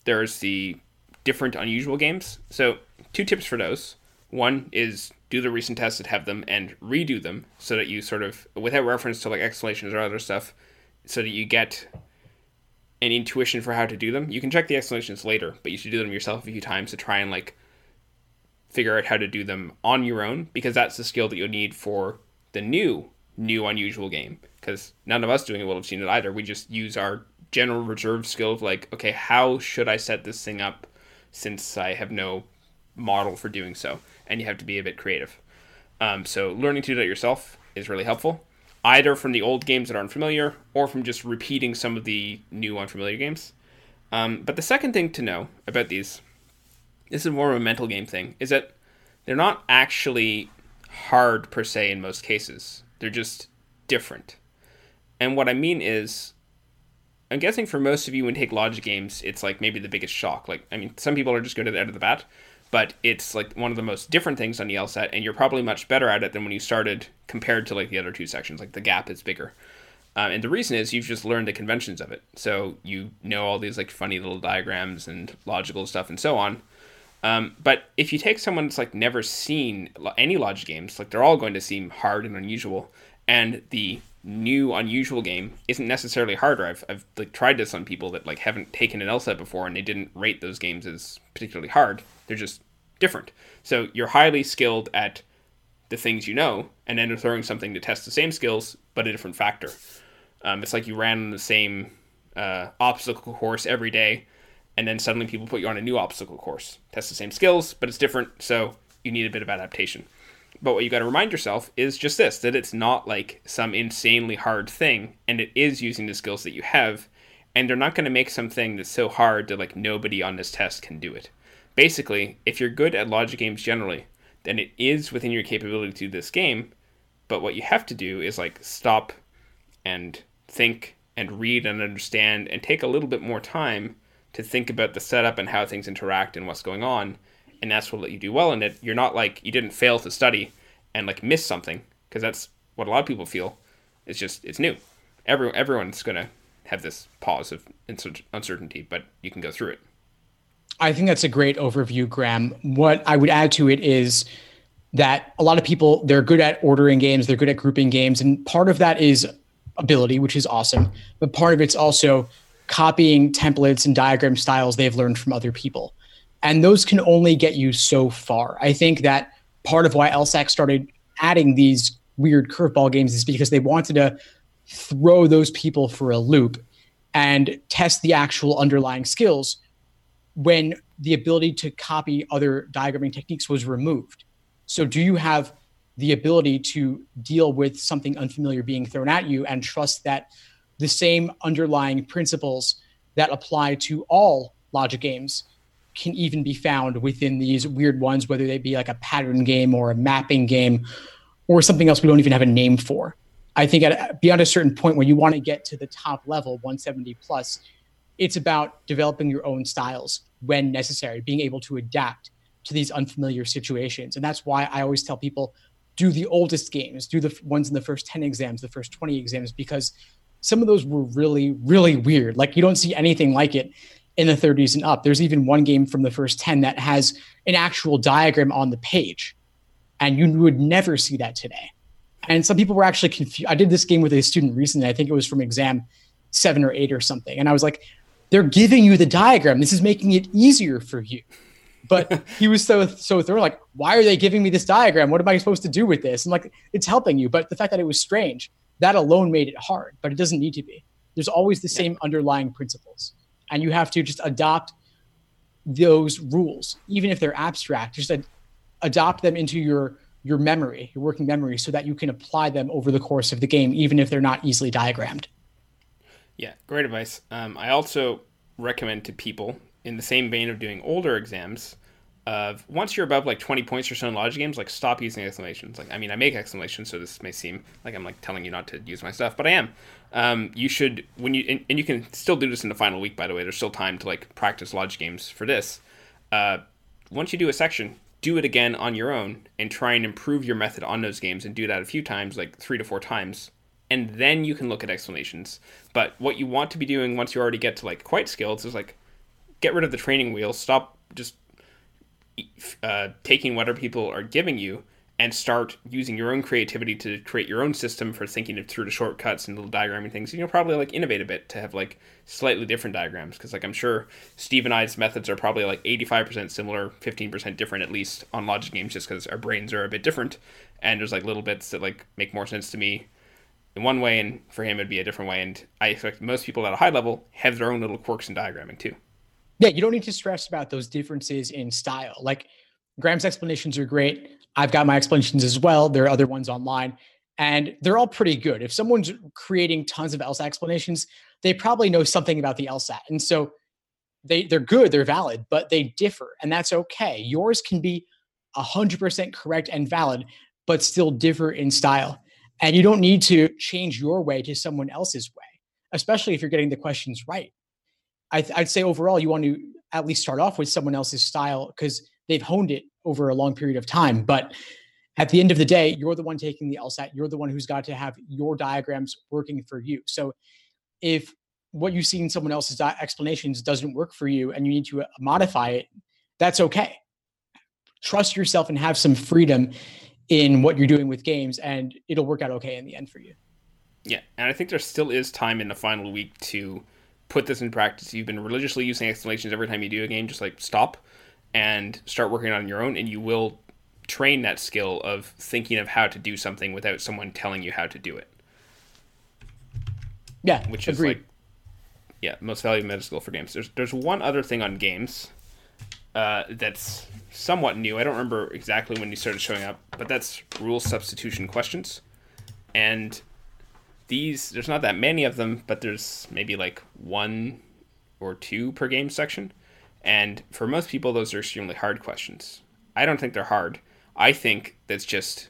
there's the different unusual games. So, two tips for those. One is do the recent tests that have them and redo them so that you sort of, without reference to like explanations or other stuff, so that you get an intuition for how to do them. You can check the explanations later, but you should do them yourself a few times to try and like figure out how to do them on your own because that's the skill that you'll need for the new, new unusual game. Because none of us doing it will have seen it either. We just use our general reserve skill of like, okay, how should I set this thing up since I have no model for doing so, and you have to be a bit creative. Um, so learning to do that yourself is really helpful, either from the old games that are unfamiliar or from just repeating some of the new unfamiliar games. Um, but the second thing to know about these, this is more of a mental game thing, is that they're not actually hard per se in most cases. They're just different. And what I mean is, I'm guessing for most of you, when you take logic games, it's like maybe the biggest shock. Like, I mean, some people are just good at the end of the bat, but it's like one of the most different things on the LSAT, and you're probably much better at it than when you started compared to like the other two sections. Like the gap is bigger. Um, and the reason is you've just learned the conventions of it. So you know all these like funny little diagrams and logical stuff and so on. Um, but if you take someone that's like never seen any logic games, like they're all going to seem hard and unusual, and the new unusual game isn't necessarily harder. I've, I've like tried this on people that like haven't taken an LSAT before and they didn't rate those games as particularly hard. They're just different. So you're highly skilled at the things you know, and then throwing something to test the same skills but a different factor. Um, it's like you ran the same uh, obstacle course every day, and then suddenly people put you on a new obstacle course. Test the same skills, but it's different, so you need a bit of adaptation. But what you got to remind yourself is just this that it's not like some insanely hard thing, and it is using the skills that you have, and they're not going to make something that's so hard that like nobody on this test can do it. Basically, if you're good at logic games generally, then it is within your capability to do this game, but what you have to do is like stop and think and read and understand and take a little bit more time to think about the setup and how things interact and what's going on and that's what let you do well in it. You're not like you didn't fail to study and like miss something because that's what a lot of people feel. It's just it's new. Every everyone's gonna have this pause of uncertainty, but you can go through it. I think that's a great overview, Graham. What I would add to it is that a lot of people they're good at ordering games, they're good at grouping games, and part of that is ability, which is awesome, but part of it's also copying templates and diagram styles they've learned from other people. And those can only get you so far. I think that part of why LSAC started adding these weird curveball games is because they wanted to throw those people for a loop and test the actual underlying skills when the ability to copy other diagramming techniques was removed. So, do you have the ability to deal with something unfamiliar being thrown at you and trust that the same underlying principles that apply to all logic games can even be found within these weird ones, whether they be like a pattern game or a mapping game or something else we don't even have a name for. I think at beyond a certain point when you want to get to the top level, 170 plus, it's about developing your own styles when necessary, being able to adapt to these unfamiliar situations. And that's why I always tell people do the oldest games, do the ones in the first 10 exams, the first 20 exams, because some of those were really, really weird. Like you don't see anything like it in the 30s and up. There's even one game from the first 10 that has an actual diagram on the page, and you would never see that today. And some people were actually confused. I did this game with a student recently. I think it was from exam seven or eight or something. And I was like, they're giving you the diagram. This is making it easier for you. But <laughs> he was so so thorough, like, why are they giving me this diagram? What am I supposed to do with this? And like, it's helping you. But the fact that it was strange, that alone made it hard. But it doesn't need to be. There's always the same underlying principles and you have to just adopt those rules, even if they're abstract. Just ad- adopt them into your your memory, your working memory, so that you can apply them over the course of the game, even if they're not easily diagrammed. Yeah, great advice. Um, I also recommend to people in the same vein of doing older exams of once you're above like 20 points or so in logic games, like stop using exclamations. Like, I mean, I make exclamations, so this may seem like I'm like telling you not to use my stuff, but I am. Um, you should when you and, and, you can still do this in the final week. By the way, there's still time to like practice logic games for this. Uh, once you do a section, do it again on your own and try and improve your method on those games and do that a few times, like three to four times, and then you can look at explanations. But what you want to be doing once you already get to like quite skilled is like get rid of the training wheel, stop just uh, taking whatever people are giving you and start using your own creativity to create your own system for thinking of through the shortcuts and little diagramming things. And you'll probably like innovate a bit to have like slightly different diagrams because like I'm sure Steve and I's methods are probably like 85% similar, 15% different at least on logic games just because our brains are a bit different and there's like little bits that like make more sense to me in one way and for him it'd be a different way and I expect most people at a high level have their own little quirks in diagramming too. Yeah, you don't need to stress about those differences in style. Like Graham's explanations are great. I've got my explanations as well. There are other ones online, and they're all pretty good. If someone's creating tons of LSAT explanations, they probably know something about the LSAT. And so they, they're good, they're valid, but they differ, and that's okay. Yours can be 100% correct and valid, but still differ in style. And you don't need to change your way to someone else's way, especially if you're getting the questions right. I, would say overall, you want to at least start off with someone else's style because they've honed it over a long period of time. But at the end of the day, you're the one taking the LSAT. You're the one who's got to have your diagrams working for you. So if what you see in someone else's di- explanations doesn't work for you and you need to uh, modify it, that's okay. Trust yourself and have some freedom in what you're doing with games, and it'll work out okay in the end for you. Yeah, and I think there still is time in the final week to put this in practice. You've been religiously using explanations every time you do a game, just like stop and start working on your own, and you will train that skill of thinking of how to do something without someone telling you how to do it. Yeah, which is agreed. like yeah, most valuable meta skill for games. There's there's one other thing on games uh, that's somewhat new. I don't remember exactly when you started showing up, but that's rule substitution questions. And these there's not that many of them, but there's maybe like one or two per game section. And for most people, those are extremely hard questions. I don't think they're hard. I think that's just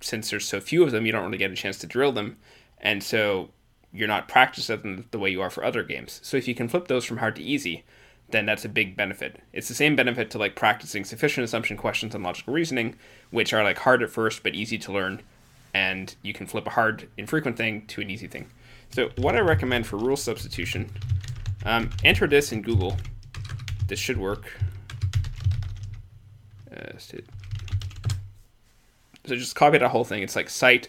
since there's so few of them, you don't really get a chance to drill them. And so you're not practicing them the way you are for other games. So if you can flip those from hard to easy, then that's a big benefit. It's the same benefit to like practicing sufficient assumption questions and logical reasoning, which are like hard at first but easy to learn and you can flip a hard infrequent thing to an easy thing. So what I recommend for rule substitution, um, enter this in Google. This should work. Uh, so just copy that whole thing. It's like site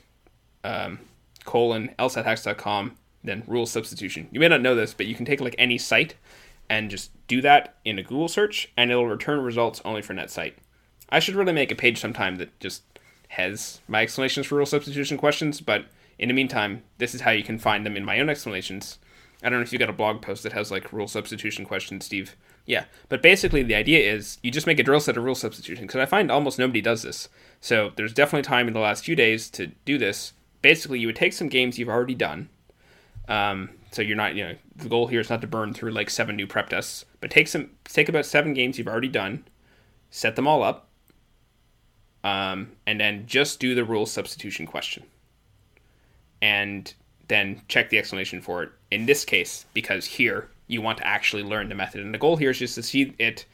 um, colon lsathacks.com then rule substitution. You may not know this, but you can take like any site and just do that in a Google search, and it'll return results only from that site. I should really make a page sometime that just has my explanations for rule substitution questions, but in the meantime, this is how you can find them in my own explanations. I don't know if you got a blog post that has like rule substitution questions, Steve, Yeah, but basically the idea is you just make a drill set of rule substitution because I find almost nobody does this. So there's definitely time in the last few days to do this. Basically, you would take some games you've already done. Um, so you're not, you know, the goal here is not to burn through like seven new prep tests, but take some, take about seven games you've already done, set them all up, um, and then just do the rule substitution question, and then check the explanation for it. In this case, because here you want to actually learn the method, and the goal here is just to see it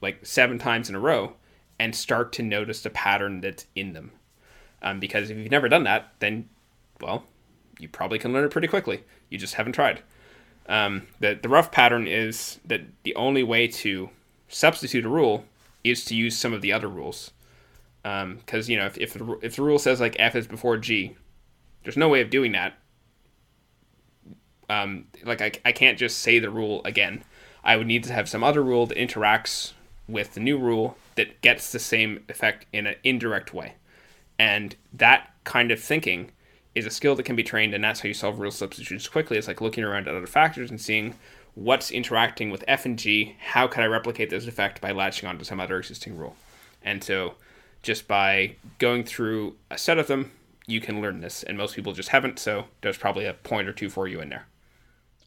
like seven times in a row and start to notice the pattern that's in them. Um, because if you've never done that, then well, you probably can learn it pretty quickly. You just haven't tried. Um, the the rough pattern is that the only way to substitute a rule is to use some of the other rules. Because um, you know, if if the, if the rule says like f is before g, there's no way of doing that. Um, like I, I can't just say the rule again. I would need to have some other rule that interacts with the new rule that gets the same effect in an indirect way. And that kind of thinking is a skill that can be trained, and that's how you solve rule substitutions quickly. It's like looking around at other factors and seeing what's interacting with f and g. How could I replicate this effect by latching onto some other existing rule? And so, just by going through a set of them, you can learn this, and most people just haven't. So there's probably a point or two for you in there.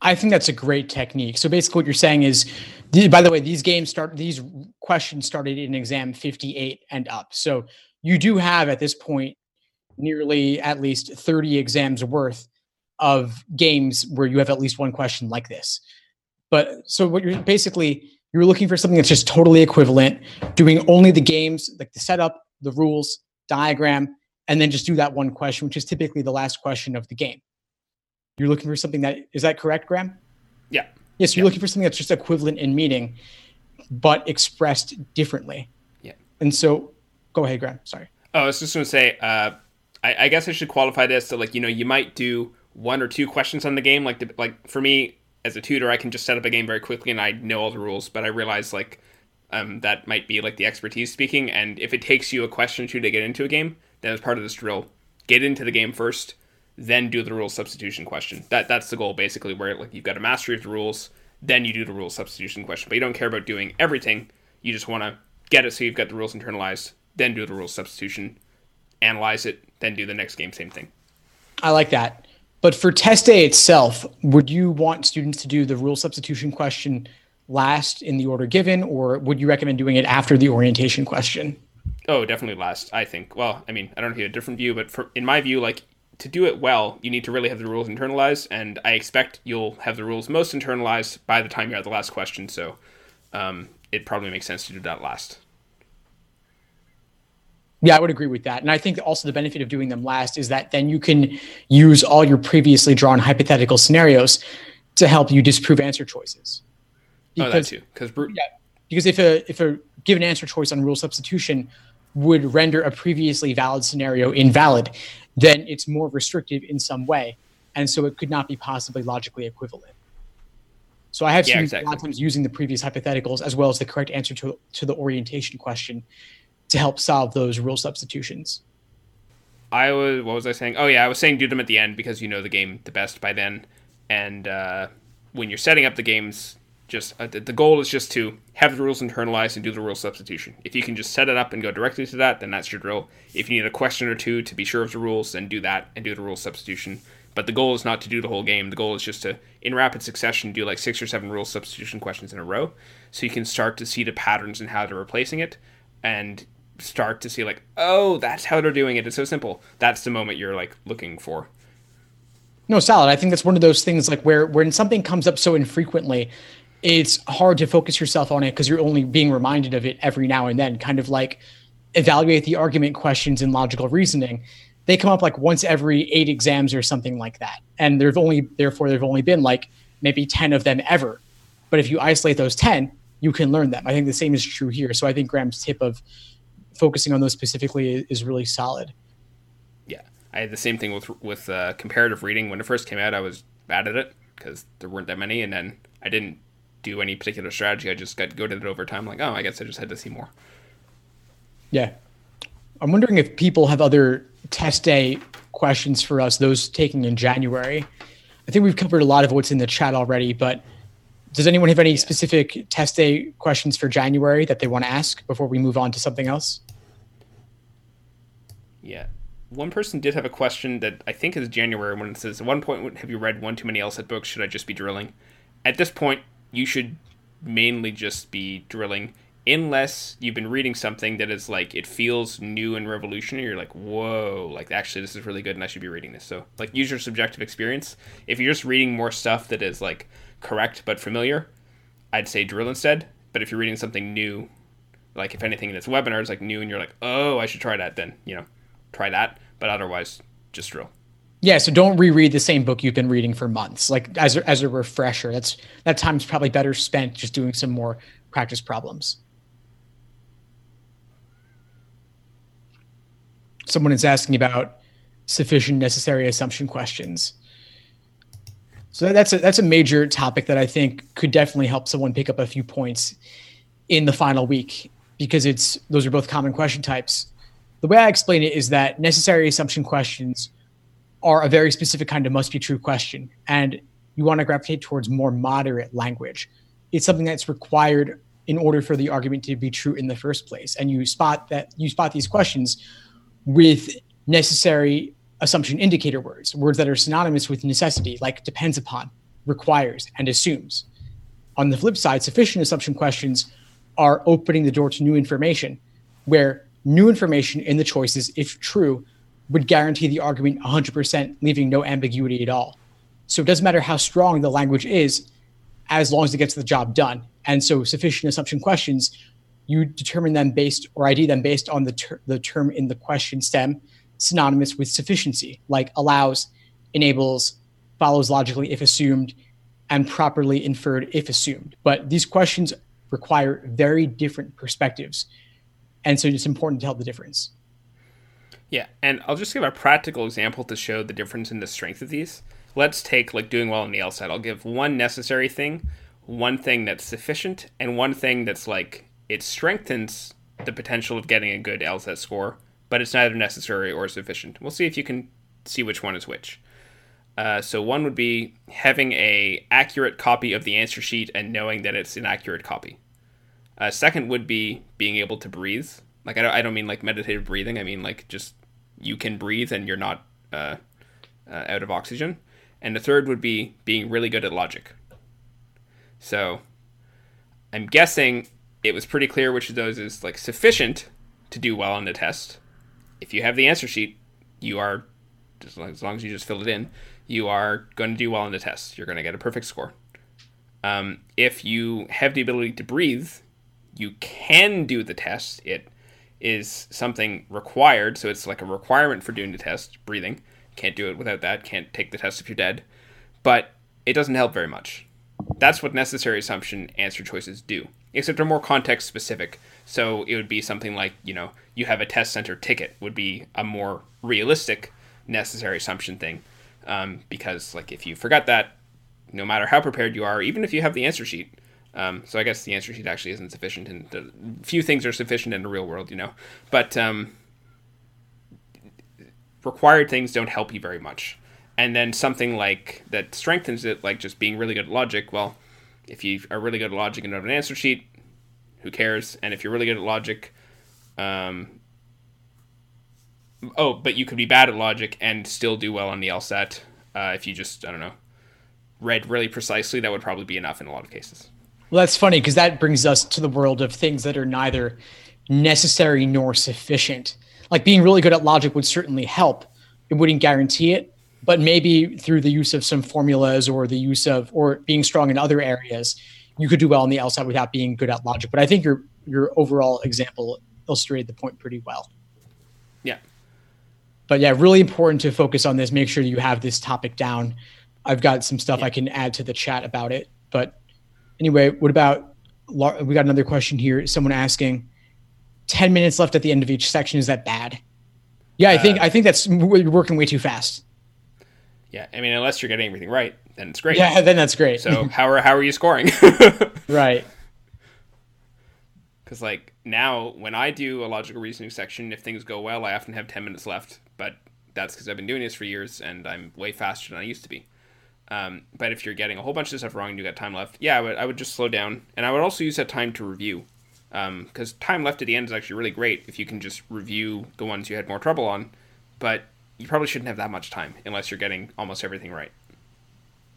I think that's a great technique. So basically, what you're saying is, by the way, these games start, these questions started in exam 58 and up. So you do have at this point nearly at least 30 exams worth of games where you have at least one question like this. But so what you're basically you're looking for something that's just totally equivalent, doing only the games, like the setup, the rules, diagram, and then just do that one question, which is typically the last question of the game. You're looking for something that is that correct, Graham? Yeah. Yes, you're yeah. looking for something that's just equivalent in meaning, but expressed differently. Yeah. And so, go ahead, Graham. Sorry. Oh, I was just going to say, uh, I, I, guess I should qualify this. So, like, you know, you might do one or two questions on the game. Like, the, like for me as a tutor, I can just set up a game very quickly and I know all the rules. But I realize like um, that might be like the expertise speaking. And if it takes you a question or two to get into a game, then as part of this drill, get into the game first then do the rule substitution question. That that's the goal basically, where like you've got a mastery of the rules, then you do the rule substitution question. But you don't care about doing everything. You just want to get it so you've got the rules internalized, then do the rule substitution, analyze it, then do the next game same thing. I like that. But for test day itself, would you want students to do the rule substitution question last in the order given, or would you recommend doing it after the orientation question? Oh, definitely last. I think. Well, I mean, I don't know if you have a different view, but for in my view, like to do it well, you need to really have the rules internalized, and I expect you'll have the rules most internalized by the time you're at the last question. So um, it probably makes sense to do that last. Yeah, I would agree with that. And I think also the benefit of doing them last is that then you can use all your previously drawn hypothetical scenarios to help you disprove answer choices. Because, oh, that too. Because yeah, because if a if a given answer choice on rule substitution would render a previously valid scenario invalid, then it's more restrictive in some way. And so it could not be possibly logically equivalent. So I have yeah, seen exactly. a lot of times using the previous hypotheticals as well as the correct answer to, to the orientation question to help solve those rule substitutions. I was what was I saying? Oh yeah, I was saying do them at the end because you know the game the best by then, and uh, when you're setting up the games, just uh, the goal is just to have the rules internalized and do the rule substitution. If you can just set it up and go directly to that, then that's your drill. If you need a question or two to be sure of the rules, then do that and do the rule substitution. But the goal is not to do the whole game. The goal is just to, in rapid succession, do like six or seven rule substitution questions in a row, so you can start to see the patterns and how they're replacing it, and start to see like, oh, that's how they're doing it. It's so simple. That's the moment you're like looking for. No, solid. I think that's one of those things like where when something comes up so infrequently, it's hard to focus yourself on it because you're only being reminded of it every now and then. Kind of like evaluate the argument questions in logical reasoning. They come up like once every eight exams or something like that. And there've only, therefore, there've only been like maybe 10 of them ever. But if you isolate those 10, you can learn them. I think the same is true here. So I think Graham's tip of focusing on those specifically is really solid. Yeah. I had the same thing with, with uh, comparative reading. When it first came out, I was bad at it because there weren't that many. And then I didn't do any particular strategy. I just got good at it over time. Like, oh, I guess I just had to see more. Yeah. I'm wondering if people have other test day questions for us, those taking in January. I think we've covered a lot of what's in the chat already, but does anyone have any specific test day questions for January that they want to ask before we move on to something else? Yeah. One person did have a question that I think is January when it says, At one point, have you read one too many LSAT books? Should I just be drilling? At this point, you should mainly just be drilling unless you've been reading something that is like it feels new and revolutionary you're like whoa like actually this is really good and i should be reading this. So like use your subjective experience. If you're just reading more stuff that is like correct but familiar i'd say drill instead. But if you're reading something new like if anything in this webinar is like new and you're like oh i should try that then you know try that. But otherwise just drill yeah, so don't reread the same book you've been reading for months. Like as a, as a refresher, that's that time's probably better spent just doing some more practice problems. someone is asking about sufficient necessary assumption questions. So that's a, that's a major topic that I think could definitely help someone pick up a few points in the final week because it's those are both common question types. The way I explain it is that necessary assumption questions are a very specific kind of must be true question and you want to gravitate towards more moderate language. It's something that's required in order for the argument to be true in the first place and you spot that you spot these questions with necessary assumption indicator words, words that are synonymous with necessity, like depends upon, requires, and assumes. On the flip side, sufficient assumption questions are opening the door to new information, where new information in the choices, if true, would guarantee the argument 100%, leaving no ambiguity at all. So it doesn't matter how strong the language is, as long as it gets the job done. And so sufficient assumption questions you determine them based or ID them based on the, ter- the term in the question stem synonymous with sufficiency, like allows, enables, follows logically if assumed, and properly inferred if assumed. But these questions require very different perspectives. And so it's important to tell the difference. Yeah, and I'll just give a practical example to show the difference in the strength of these. Let's take like doing well on the LSAT. I'll give one necessary thing, one thing that's sufficient, and one thing that's like it strengthens the potential of getting a good LSAT score, but it's neither necessary or sufficient. We'll see if you can see which one is which. Uh, so one would be having a accurate copy of the answer sheet and knowing that it's an accurate copy. Uh, second would be being able to breathe. Like I don't, I don't mean like meditative breathing. I mean like just you can breathe and you're not uh, uh out of oxygen. And the third would be being really good at logic. So I'm guessing it was pretty clear which of those is like sufficient to do well on the test. If you have the answer sheet, you are long, as long as you just fill it in, you are going to do well on the test. You're going to get a perfect score. Um, if you have the ability to breathe, you can do the test. It is something required, so it's like a requirement for doing the test. Breathing can't do it without that. Can't take the test if you're dead. But it doesn't help very much. That's what necessary assumption answer choices do except they're more context specific. So it would be something like, you know, you have a test center ticket would be a more realistic necessary assumption thing. Um, because like if you forgot that, no matter how prepared you are, even if you have the answer sheet, um, so I guess the answer sheet actually isn't sufficient, and few things are sufficient in the real world, you know. But um, required things don't help you very much. And then something like that strengthens it, like just being really good at logic. Well, if you are really good at logic and have an answer sheet, who cares? And if you're really good at logic, um, oh, but you could be bad at logic and still do well on the LSAT. Uh, if you just, I don't know, read really precisely, that would probably be enough in a lot of cases. Well, that's funny because that brings us to the world of things that are neither necessary nor sufficient. Like being really good at logic would certainly help. It wouldn't guarantee it, but maybe through the use of some formulas or the use of or being strong in other areas, you could do well on the LSAT without being good at logic. But I think your your overall example illustrated the point pretty well. Yeah. But yeah, really important to focus on this. Make sure you have this topic down. I've got some stuff yeah. I can add to the chat about it. But anyway, what about we got another question here. Someone asking, 10 minutes left at the end of each section. Is that bad? Yeah, I think uh, I think that's you're working way too fast. Yeah, I mean, unless you're getting everything right, then it's great. Yeah, <laughs> then that's great. So <laughs> how are how are you scoring? <laughs> right. Because like now, when I do a logical reasoning section, if things go well, I often have ten minutes left. But that's because I've been doing this for years, and I'm way faster than I used to be. Um, but if you're getting a whole bunch of stuff wrong and you got time left, yeah, I would, I would just slow down. And I would also use that time to review. Because um, time left at the end is actually really great if you can just review the ones you had more trouble on. But you probably shouldn't have that much time unless you're getting almost everything right.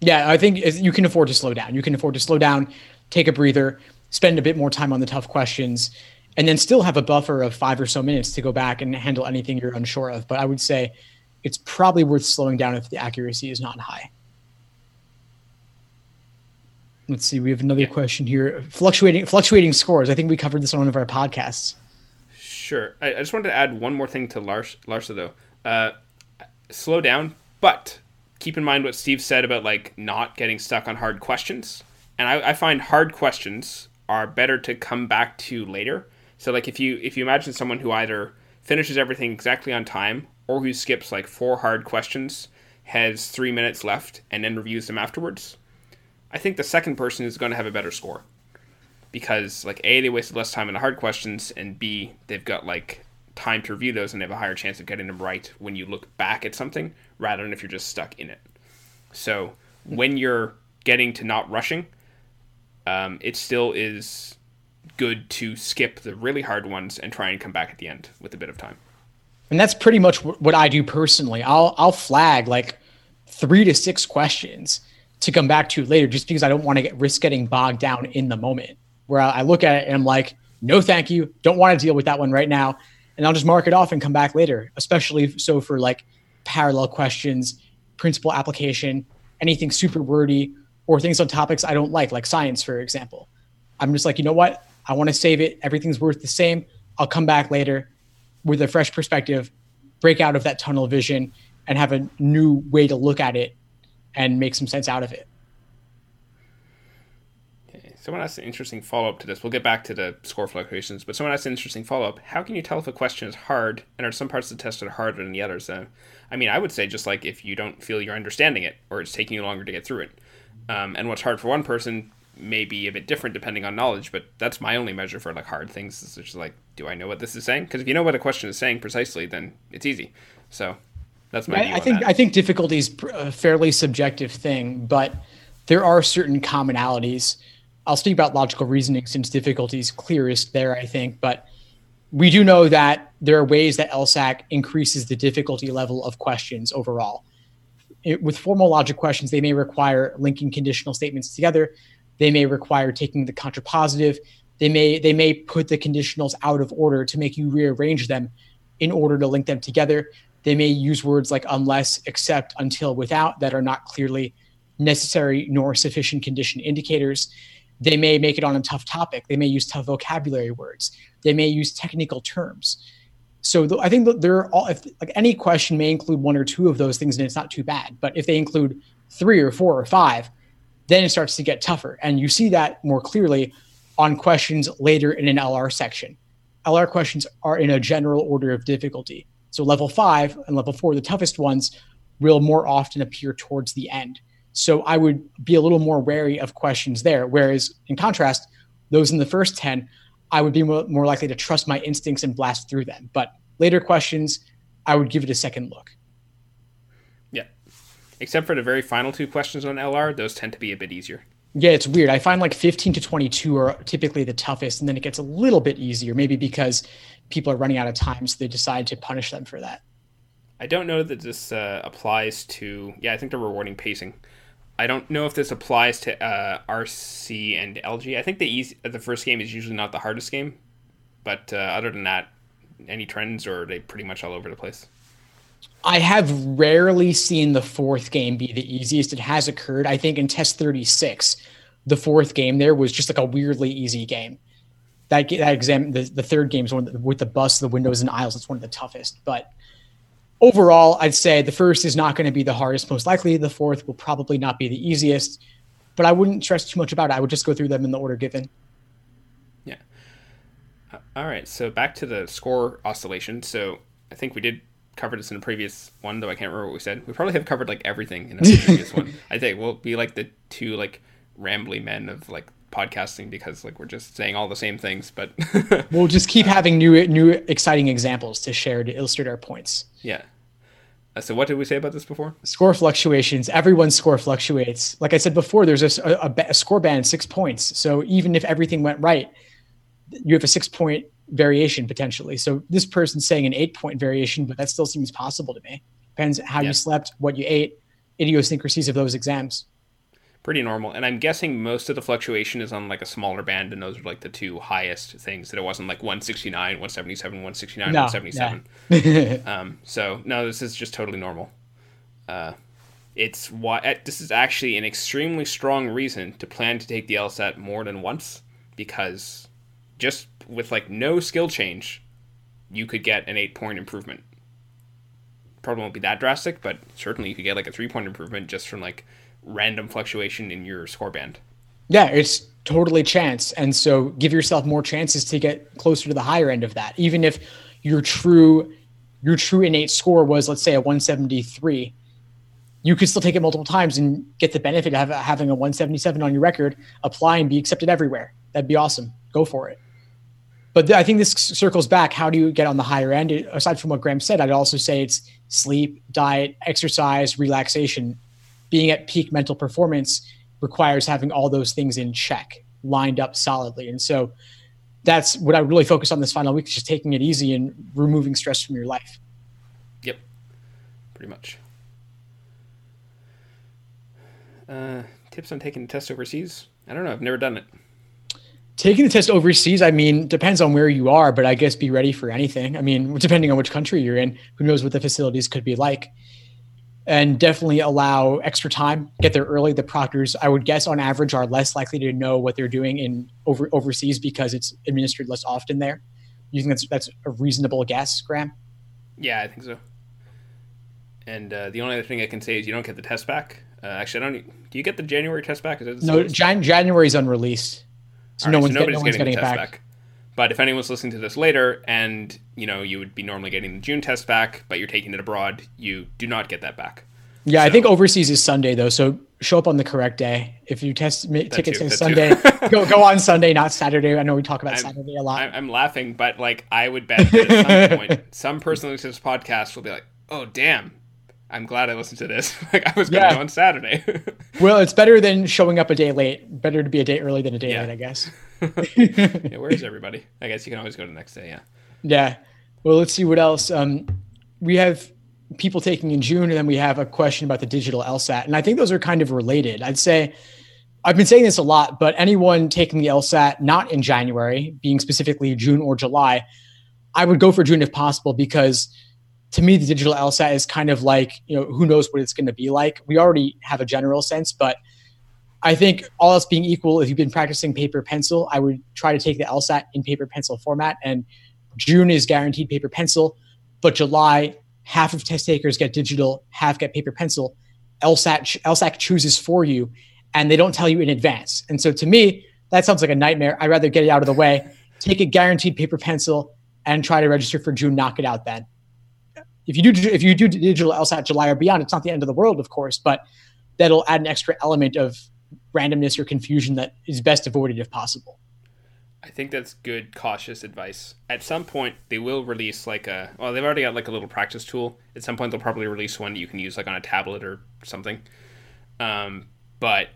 Yeah, I think you can afford to slow down. You can afford to slow down, take a breather, spend a bit more time on the tough questions, and then still have a buffer of five or so minutes to go back and handle anything you're unsure of. But I would say it's probably worth slowing down if the accuracy is not high. Let's see. We have another yeah. question here. Fluctuating fluctuating scores. I think we covered this on one of our podcasts. Sure. I, I just wanted to add one more thing to Lars Larsa though. Uh, slow down, but keep in mind what Steve said about like not getting stuck on hard questions. And I, I find hard questions are better to come back to later. So like if you if you imagine someone who either finishes everything exactly on time or who skips like four hard questions, has three minutes left, and then reviews them afterwards I think the second person is going to have a better score because like a they wasted less time on the hard questions and b they've got like time to review those and they have a higher chance of getting them right when you look back at something rather than if you're just stuck in it. So when you're getting to not rushing, um, it still is good to skip the really hard ones and try and come back at the end with a bit of time. And that's pretty much what I do personally. I'll I'll flag like three to six questions to come back to later just because I don't want to get risk getting bogged down in the moment where I look at it and I'm like, no, thank you. Don't want to deal with that one right now. And I'll just mark it off and come back later, especially so for like parallel questions, principle application, anything super wordy, or things on topics I don't like, like science, for example. I'm just like, you know what? I want to save it. Everything's worth the same. I'll come back later with a fresh perspective, break out of that tunnel vision, and have a new way to look at it and make some sense out of it. Okay. Someone asked an interesting follow up to this. We'll get back to the score fluctuations, but someone asked an interesting follow up. How can you tell if a question is hard and are some parts of the test are harder than the others? Uh, I mean, I would say just like if you don't feel you're understanding it or it's taking you longer to get through it. Um, and what's hard for one person may be a bit different depending on knowledge, but that's my only measure for like hard things. It's just like, do I know what this is saying? Because if you know what a question is saying precisely, then it's easy. So that's my. I, I think that. I think difficulty is a fairly subjective thing, but there are certain commonalities. I'll speak about logical reasoning since difficulty is clearest there, I think, but we do know that there are ways that LSAC increases the difficulty level of questions overall. It, with formal logic questions, they may require linking conditional statements together. They may require taking the contrapositive. They may they may put the conditionals out of order to make you rearrange them in order to link them together. They may use words like unless, except, until, without that are not clearly necessary nor sufficient condition indicators. They may make it on a tough topic. They may use tough vocabulary words. They may use technical terms. So th- I think that there are all, if, like any question may include one or two of those things, and it's not too bad. But if they include three or four or five, then it starts to get tougher. And you see that more clearly on questions later in an LR section. LR questions are in a general order of difficulty. So level five and level four, the toughest ones, will more often appear towards the end. So I would be a little more wary of questions there. Whereas in contrast, those in the first 10, I would be more likely to trust my instincts and blast through them. But later questions, I would give it a second look. Yeah. Except for the very final two questions on LR, those tend to be a bit easier. Yeah, it's weird. I find like 15 to 22 are typically the toughest, and then it gets a little bit easier, maybe because people are running out of time, so they decide to punish them for that. I don't know that this uh, applies to. Yeah, I think they're rewarding pacing. I don't know if this applies to uh, RC and LG. I think the easy, the first game is usually not the hardest game, but uh, other than that, any trends or are they pretty much all over the place? I have rarely seen the fourth game be the easiest. It has occurred. I think in test 36, the fourth game there was just like a weirdly easy game that that exam the, the third game is one the, with the bus, the windows, and aisles. It's one of the toughest. But overall, I'd say the first is not going to be the hardest. Most likely, the fourth will probably not be the easiest. But I wouldn't stress too much about it. I would just go through them in the order given. Yeah. Uh, all right. So back to the score oscillation. So I think we did cover this in a previous one, though I can't remember what we said. We probably have covered like everything in a <laughs> previous one. I think we'll be like the two like rambly men of like podcasting because like we're just saying all the same things but <laughs> we'll just keep having new new exciting examples to share to illustrate our points yeah Uh, so what did we say about this before? Score fluctuations. Everyone's score fluctuates. Like I said before, there's a, a, a score band six points. So even if everything went right, you have a six point variation potentially. So this person's saying an eight point variation, but that still seems possible to me. Depends how yeah. you slept, what you ate, idiosyncrasies of those exams. Pretty normal. And I'm guessing most of the fluctuation is on like a smaller band, and those are like the two highest things. That it wasn't like 169, 177, 169, no, 177. <laughs> um, so no, this is just totally normal. Uh, it's why this is actually an extremely strong reason to plan to take the LSAT more than once because just with like no skill change, you could get an eight point improvement. Probably won't be that drastic, but certainly you could get like a three point improvement just from like random fluctuation in your score band. Yeah, it's totally chance. And so give yourself more chances to get closer to the higher end of that. Even if your true your true innate score was let's say a 173, you could still take it multiple times and get the benefit of having a 177 on your record, apply and be accepted everywhere. That'd be awesome. Go for it. But I think this circles back. How do you get on the higher end? Aside from what Graeme said, I'd also say it's sleep, diet, exercise, relaxation. Being at peak mental performance requires having all those things in check, lined up solidly. And so that's what I really focus on this final week, is just taking it easy and removing stress from your life. Yep, pretty much. Uh, tips on taking the test overseas? I don't know. I've never done it. Taking the test overseas, I mean, depends on where you are, but I guess be ready for anything. I mean, depending on which country you're in, who knows what the facilities could be like. And definitely allow extra time, get there early. The proctors, I would guess, on average, are less likely to know what they're doing in over overseas because it's administered less often there. You think that's that's a reasonable guess, Graeme? Yeah, I think so. And uh, the only other thing I can say is you don't get the test back. Uh, actually, I don't. Do you get the January test back? no, Jan- January is unreleased. So All no right, one's, so getting, no one's getting, getting it back. back. But if anyone's listening to this later and, you know, you would be normally getting the June test back, but you're taking it abroad, you do not get that back. Yeah, so, I think overseas is Sunday though, so show up on the correct day. If you test tickets on Sunday, <laughs> go go on Sunday, not Saturday. I know we talk about I'm, Saturday a lot. I'm laughing, but like I would bet that at some <laughs> point, some person listening to this podcast will be like, "Oh, damn, I'm glad I listened to this. <laughs> like I was going yeah. on Saturday. <laughs> well, it's better than showing up a day late. Better to be a day early than a day yeah. late, I guess. <laughs> yeah, where is everybody? I guess you can always go to the next day. Yeah. Yeah. Well, let's see what else. Um, we have people taking in June, and then we have a question about the digital LSAT, and I think those are kind of related. I'd say I've been saying this a lot, but anyone taking the LSAT not in January, being specifically June or July, I would go for June if possible because to me, the digital LSAT is kind of like, you know, who knows what it's going to be like. We already have a general sense, but I think all else being equal, if you've been practicing paper pencil, I would try to take the LSAT in paper pencil format. And June is guaranteed paper pencil, but July, half of test takers get digital, half get paper pencil. LSAT, LSAC chooses for you, and they don't tell you in advance. And so to me, that sounds like a nightmare. I'd rather get it out of the way, take a guaranteed paper pencil, and try to register for June, knock it out then if you do if you do digital LSAT July or beyond, it's not the end of the world, of course, but that'll add an extra element of randomness or confusion that is best avoided if possible. I think that's good, cautious advice. At some point, they will release like a well, they've already got like a little practice tool. At some point, they'll probably release one that you can use like on a tablet or something. Um, but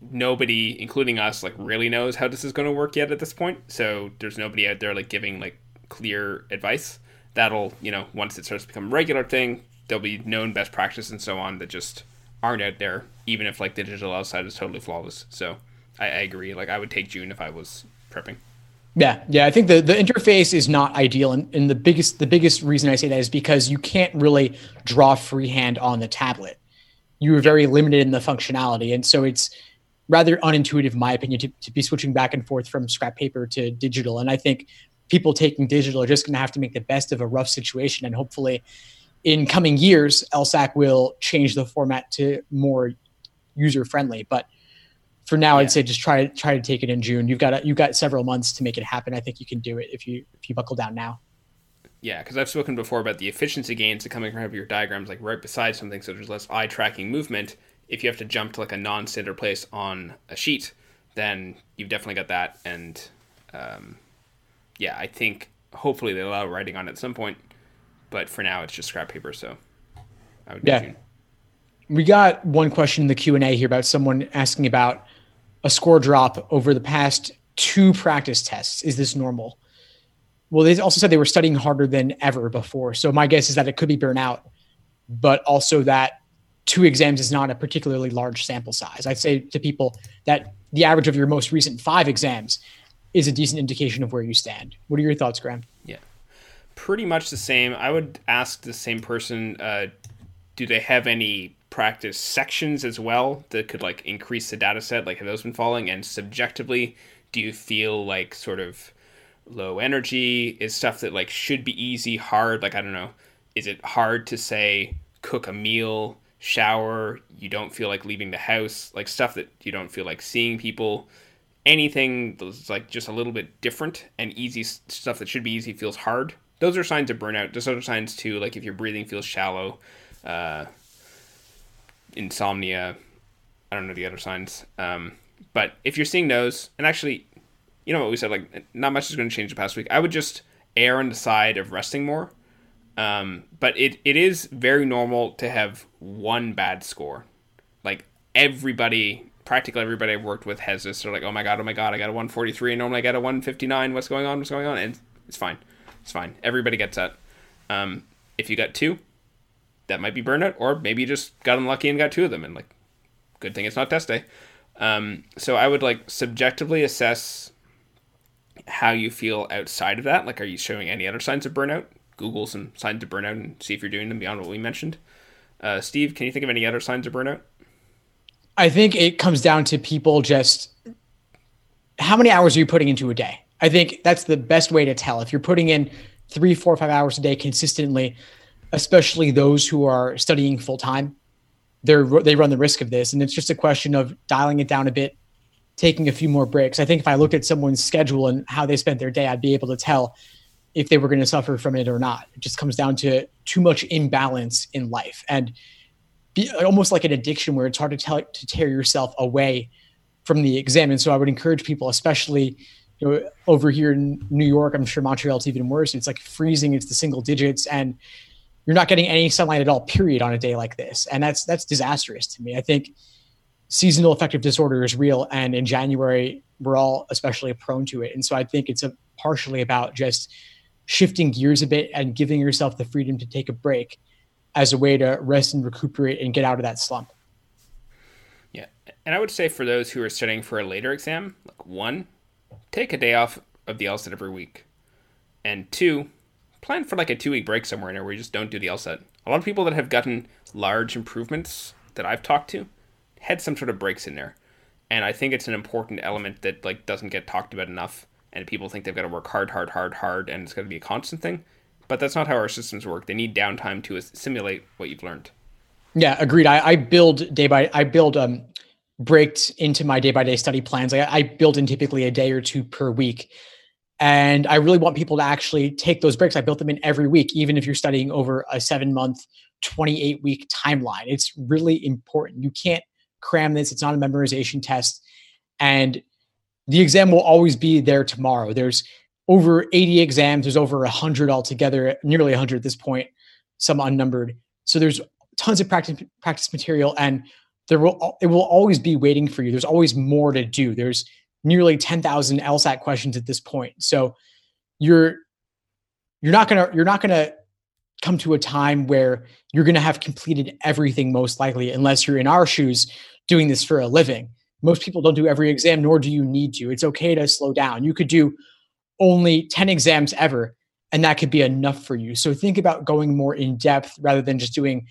nobody, including us, like really knows how this is going to work yet at this point. So there's nobody out there like giving like clear advice that'll you know once it starts to become a regular thing there'll be known best practice and so on that just aren't out there even if like the digital LSAT is totally flawless so I, I agree like i would take june if i was prepping yeah, yeah. I think the, the interface is not ideal, and, and the biggest the biggest reason I say that is because you can't really draw freehand on the tablet. You are very limited in the functionality, and so it's rather unintuitive, in my opinion, to, to be switching back and forth from scrap paper to digital. And I think people taking digital are just going to have to make the best of a rough situation. And hopefully, in coming years, LSAC will change the format to more user friendly. But for now, yeah. I'd say just try to try to take it in June. You've got a, you've got several months to make it happen. I think you can do it if you if you buckle down now. Yeah, because I've spoken before about the efficiency gains that coming from having your diagrams like right beside something, so there's less eye tracking movement. If you have to jump to like a non-standard place on a sheet, then you've definitely got that, and um, yeah, I think hopefully they allow writing on it at some point. but for now it's just scrap paper. So I would yeah. June. We got one question in the Q and A here about someone asking about a score drop over the past two practice tests. Is this normal? Well, they also said they were studying harder than ever before. So my guess is that it could be burnout, but also that two exams is not a particularly large sample size. I'd say to people that the average of your most recent five exams is a decent indication of where you stand. What are your thoughts, Graeme? Yeah, pretty much the same. I would ask the same person, uh, do they have any practice sections as well that could like increase the data set? Like have those been falling? And subjectively, do you feel like sort of low energy is stuff that like should be easy, hard? Like I don't know, is it hard to say cook a meal? shower, you don't feel like leaving the house, like stuff that you don't feel like seeing people, anything that's like just a little bit different and easy stuff that should be easy feels hard. Those are signs of burnout. There's other signs too, like if your breathing feels shallow, uh, insomnia. I don't know the other signs. Um, but if you're seeing those, and actually, you know what we said, like not much is going to change the past week. I would just err on the side of resting more um, but it, it is very normal to have one bad score. Like everybody, practically everybody I've worked with has this. They're like, oh my god, oh my god, I got a 143, and normally I got a 159. What's going on? What's going on? And it's fine. It's fine. Everybody gets that. Um, if you got two, that might be burnout, or maybe you just got unlucky and got two of them, and like, good thing it's not test day. Um, so I would like subjectively assess how you feel outside of that. Like, are you showing any other signs of burnout? Google some signs of burnout and see if you're doing them beyond what we mentioned. Uh, Steve, can you think of any other signs of burnout? I think it comes down to people just how many hours are you putting into a day? I think that's the best way to tell. If you're putting in three, four, five hours a day consistently, especially those who are studying full time, they're they run the risk of this, and it's just a question of dialing it down a bit, taking a few more breaks. I think if I looked at someone's schedule and how they spent their day, I'd be able to tell if they were going to suffer from it or not. It just comes down to too much imbalance in life and be, almost like an addiction where it's hard to tell to tear yourself away from the exam. And so I would encourage people, especially you know, over here in New York, I'm sure Montreal's even worse. It's like freezing. It's the single digits, and you're not getting any sunlight at all. Period on a day like this, and that's that's disastrous to me. I think seasonal affective disorder is real, and in January we're all especially prone to it. And so I think it's a partially about just shifting gears a bit and giving yourself the freedom to take a break as a way to rest and recuperate and get out of that slump. Yeah. And I would say for those who are studying for a later exam, like one, take a day off of the LSAT every week. And two, plan for like a two week break somewhere in there where you just don't do the LSAT. A lot of people that have gotten large improvements that I've talked to had some sort of breaks in there. And I think it's an important element that like doesn't get talked about enough and people think they've got to work hard, hard, hard, hard, and it's got to be a constant thing. But that's not how our systems work. They need downtime to simulate what you've learned. Yeah, agreed. I, I build day by I build um breaks into my day by day study plans. I, I build in typically a day or two per week. And I really want people to actually take those breaks. I built them in every week, even if you're studying over a seven month, 28 week timeline. It's really important. You can't cram this, it's not a memorization test. And the exam will always be there tomorrow. There's over 80 exams. There's over 100 altogether, nearly 100 at this point, some unnumbered. So there's tons of practice practice material, and there will it will always be waiting for you. There's always more to do. There's nearly 10,000 LSAT questions at this point. So you're you're not gonna you're not gonna come to a time where you're gonna have completed everything most likely, unless you're in our shoes doing this for a living most people don't do every exam, nor do you need to. It's okay to slow down. You could do only 10 exams ever, and that could be enough for you. So think about going more in depth rather than just doing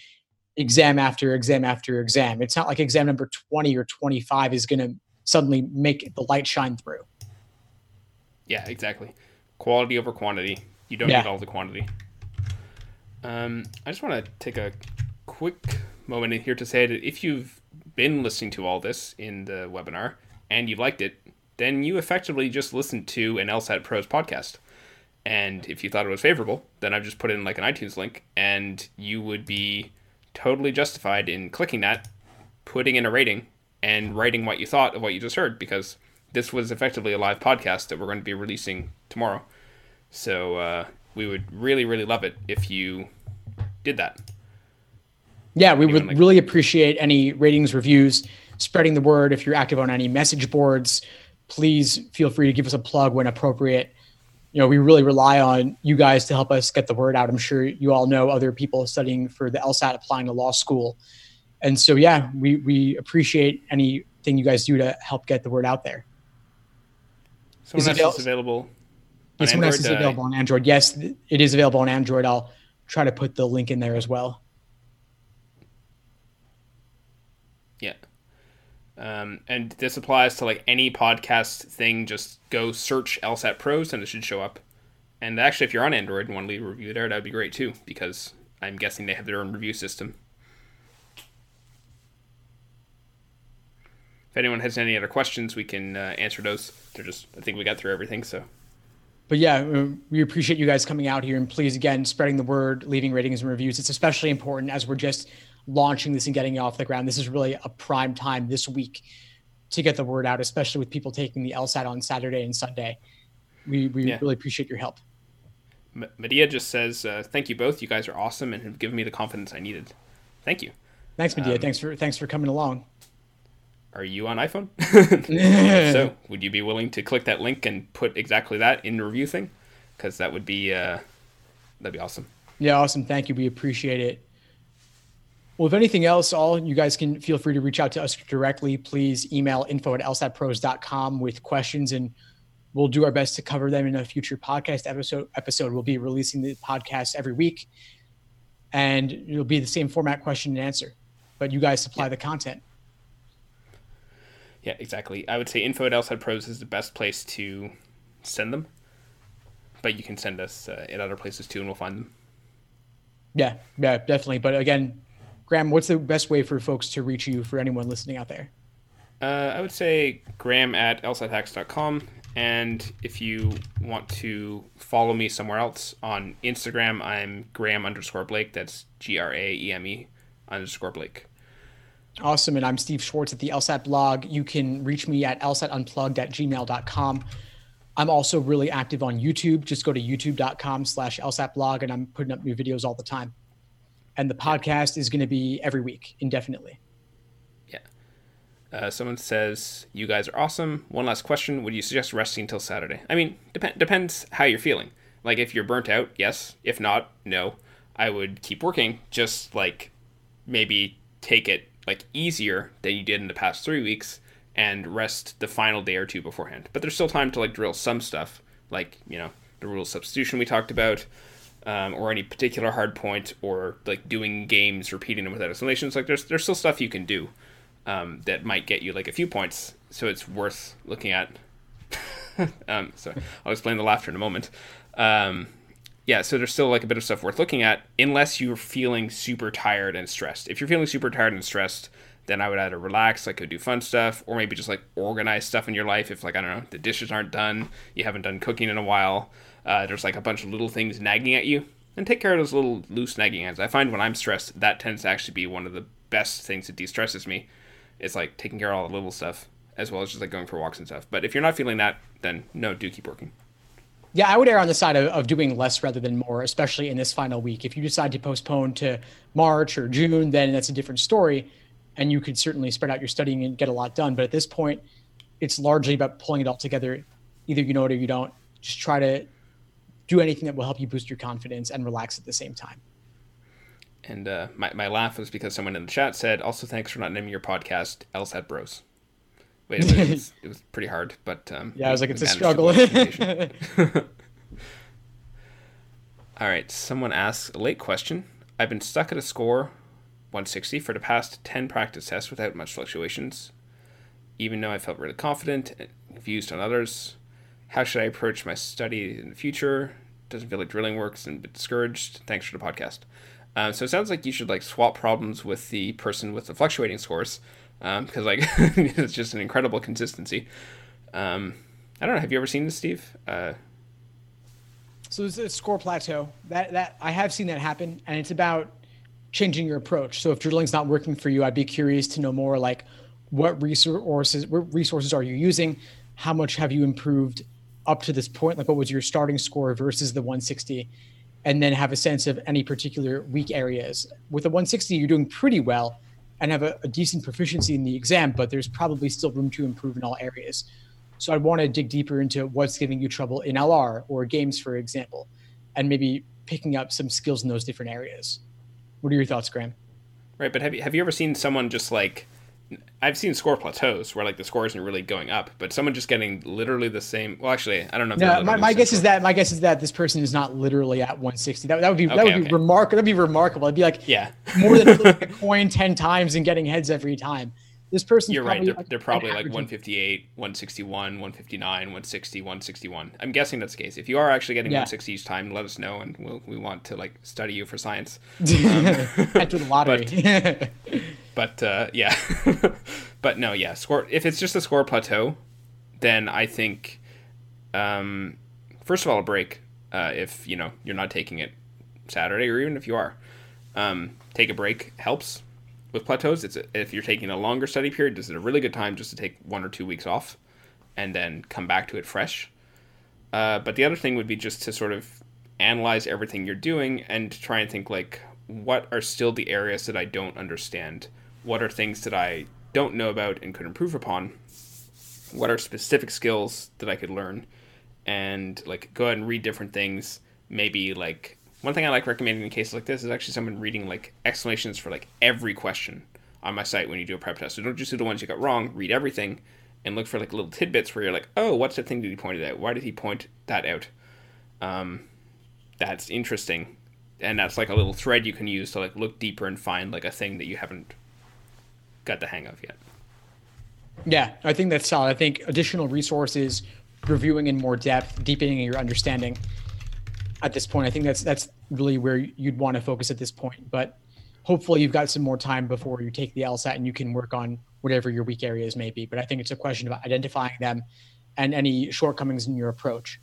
exam after exam after exam. It's not like exam number 20 or 25 is going to suddenly make the light shine through. Yeah, exactly. Quality over quantity. You don't yeah. need all the quantity. Um, I just want to take a quick moment in here to say that if you've been listening to all this in the webinar and you've liked it, then you effectively just listened to an LSAT Pros podcast. And if you thought it was favorable, then I've just put in like an iTunes link, and you would be totally justified in clicking that, putting in a rating, and writing what you thought of what you just heard, because this was effectively a live podcast that we're going to be releasing tomorrow. So uh, we would really, really love it if you did that. Yeah, we would like- really appreciate any ratings, reviews, spreading the word. If you're active on any message boards, please feel free to give us a plug when appropriate. You know, we really rely on you guys to help us get the word out. I'm sure you all know other people studying for the LSAT applying to law school. And so, yeah, we, we appreciate anything you guys do to help get the word out there. Someone is else is available. On someone else is uh, available on Android. Yes, it is available on Android. I'll try to put the link in there as well. Yeah. Um, and this applies to like any podcast thing. Just go search LSAT Pros and it should show up. And actually, if you're on Android and want to leave a review there, that'd be great too, because I'm guessing they have their own review system. If anyone has any other questions, we can uh, answer those. They're just, I think we got through everything. So but yeah, uh, we appreciate you guys coming out here and please again spreading the word, leaving ratings and reviews. It's especially important as we're just launching this and getting it off the ground. This is really a prime time this week to get the word out, especially with people taking the LSAT on Saturday and Sunday. We we yeah. really appreciate your help. Medea just says, uh, "Thank you both. You guys are awesome and have given me the confidence I needed. Thank you." Thanks, Medea. Um, thanks for thanks for coming along are you on iPhone? <laughs> <laughs> so, would you be willing to click that link and put exactly that in the review thing? Because that would be uh, that'd be awesome. Yeah, awesome. Thank you. We appreciate it. Well, if anything else, all you guys can feel free to reach out to us directly. Please email info at lsatpros.com with questions, and we'll do our best to cover them in a future podcast episode. Episode we'll be releasing the podcast every week, and it'll be the same format, question and answer, but you guys supply yeah. the content. Yeah, exactly. I would say info at LSAT Pros is the best place to send them, but you can send us uh, at other places too, and we'll find them. Yeah, yeah, definitely. But again, Graeme, what's the best way for folks to reach you for anyone listening out there? Uh, I would say Graeme at lsathacks.com. And if you want to follow me somewhere else on Instagram, I'm Graham underscore Blake. That's G R A E M E underscore Blake. Awesome. And I'm Steve Schwartz at the LSAT blog. You can reach me at lsatunplugged at gmail.com. I'm also really active on YouTube. Just go to youtube.com slash LSAT blog and I'm putting up new videos all the time. And the podcast is going to be every week indefinitely. Yeah. Uh, someone says, You guys are awesome. One last question. Would you suggest resting until Saturday? I mean, dep- depends how you're feeling. Like, if you're burnt out, yes. If not, no. I would keep working. Just like maybe take it like easier than you did in the past three weeks and rest the final day or two beforehand. But there's still time to like drill some stuff, like you know the rule of substitution we talked about, um, or any particular hard point, or like doing games, repeating them without explanations. Like there's there's still stuff you can do um, that might get you like a few points. So it's worth looking at. <laughs> um, so I'll explain the laughter in a moment. Um, yeah, so there's still like a bit of stuff worth looking at, unless you're feeling super tired and stressed. If you're feeling super tired and stressed, then I would either relax, like go do fun stuff, or maybe just like organize stuff in your life. If like I don't know, the dishes aren't done, you haven't done cooking in a while, uh, there's like a bunch of little things nagging at you, and take care of those little loose nagging ends. I find when I'm stressed, that tends to actually be one of the best things that de-stresses me. It's like taking care of all the little stuff as well as just like going for walks and stuff. But if you're not feeling that, then no, do keep working. Yeah, I would err on the side of, of doing less rather than more, especially in this final week. If you decide to postpone to March or June, then that's a different story. And you could certainly spread out your studying and get a lot done. But at this point, it's largely about pulling it all together. Either you know it or you don't. Just try to do anything that will help you boost your confidence and relax at the same time. And uh, my, my laugh was because someone in the chat said, also thanks for not naming your podcast LSAT Bros. Wait, it was, <laughs> it was pretty hard, but um, yeah, I was like, it's a struggle. <laughs> <laughs> All right, someone asks a late question. I've been stuck at a score 160 for the past 10 practice tests without much fluctuations. Even though I felt really confident and confused on others, how should I approach my study in the future? Doesn't feel like drilling works and a bit discouraged. Thanks for the podcast. Um, so it sounds like you should like swap problems with the person with the fluctuating scores because um, like <laughs> it's just an incredible consistency. Um, I don't know. Have you ever seen this, Steve? Uh, so it's a score plateau. That that I have seen that happen, and it's about changing your approach. So if drilling's not working for you, I'd be curious to know more like what resources what resources are you using? How much have you improved up to this point? Like, what was your starting score versus the 160? And then have a sense of any particular weak areas. With the 160, you're doing pretty well and have a, a decent proficiency in the exam, but there's probably still room to improve in all areas. So I'd want to dig deeper into what's giving you trouble in LR or games, for example, and maybe picking up some skills in those different areas. What are your thoughts, Graeme? Right, but have you have you ever seen someone just like I've seen score plateaus where like the score isn't really going up, but someone just getting literally the same. Well, actually, I don't know. no, my, my guess is that my guess is that this person is not literally at 160. That, that would be okay, that would okay. be remarkable. That'd be remarkable. It'd be like yeah, more than flipping <laughs> a coin ten times and getting heads every time. This person. You're right. They're, like, they're probably like 158, 161, 159, 160, 161. I'm guessing that's the case. If you are actually getting yeah. 160 each time, let us know, and we'll, we want to like study you for science. Um, <laughs> Enter the <laughs> lottery. But, but uh, yeah, <laughs> but no, yeah. Score. If it's just a score plateau, then I think, um, first of all, a break. Uh, if you know you're not taking it Saturday, or even if you are, um, take a break helps with plateaus. It's a, if you're taking a longer study period, this is a really good time just to take one or two weeks off, and then come back to it fresh. Uh, but the other thing would be just to sort of analyze everything you're doing and try and think like, what are still the areas that I don't understand what are things that I don't know about and could improve upon? What are specific skills that I could learn? And like go ahead and read different things. Maybe like one thing I like recommending in cases like this is actually someone reading like explanations for like every question on my site when you do a prep test. So don't just do the ones you got wrong, read everything and look for like little tidbits where you're like, oh, what's the thing that he pointed out? Why did he point that out? Um, that's interesting. And that's like a little thread you can use to like look deeper and find like a thing that you haven't got the hang of yet. Yeah, I think that's solid. I think additional resources, reviewing in more depth, deepening your understanding at this point. I think that's that's really where you'd want to focus at this point. But hopefully you've got some more time before you take the LSAT and you can work on whatever your weak areas may be. But I think it's a question about identifying them and any shortcomings in your approach.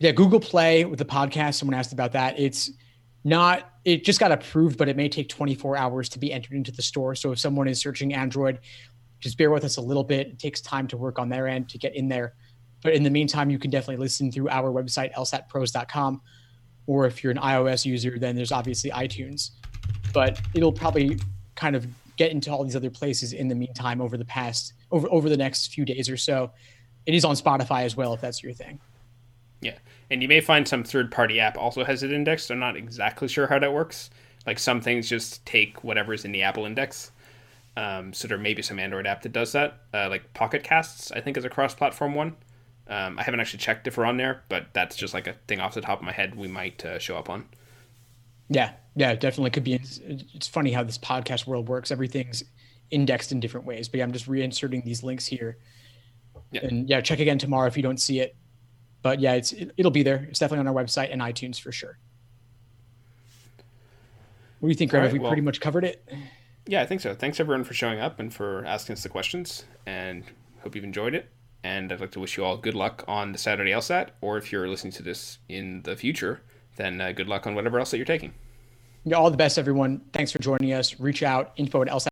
Yeah, Google Play with the podcast, someone asked about that. It's not it just got approved, but it may take 24 hours to be entered into the store. So if someone is searching Android, just bear with us a little bit. It takes time to work on their end to get in there. But in the meantime, you can definitely listen through our website, lsatpros.com. Or if you're an iOS user, then there's obviously iTunes. But it'll probably kind of get into all these other places in the meantime over the past over over the next few days or so. It is on Spotify as well if that's your thing. Yeah. And you may find some third party app also has it indexed. I'm not exactly sure how that works. Like some things just take whatever's in the Apple index. Um, so there may be some Android app that does that. Uh, like Pocket Casts, I think, is a cross platform one. Um, I haven't actually checked if we're on there, but that's just like a thing off the top of my head we might uh, show up on. Yeah, yeah, definitely could be. It's funny how this podcast world works. Everything's indexed in different ways. But yeah, I'm just reinserting these links here. Yeah. And yeah, check again tomorrow if you don't see it but yeah, it's it, will be there. It's definitely on our website and iTunes for sure. What do you think, Graeme? Right, Have we well, pretty much covered it? Yeah, I think so. Thanks everyone for showing up and for asking us the questions, and hope you've enjoyed it. And I'd like to wish you all good luck on the Saturday LSAT, or if you're listening to this in the future, then uh, good luck on whatever else that you're taking. Yeah, all the best, everyone. Thanks for joining us. Reach out, info at LSAT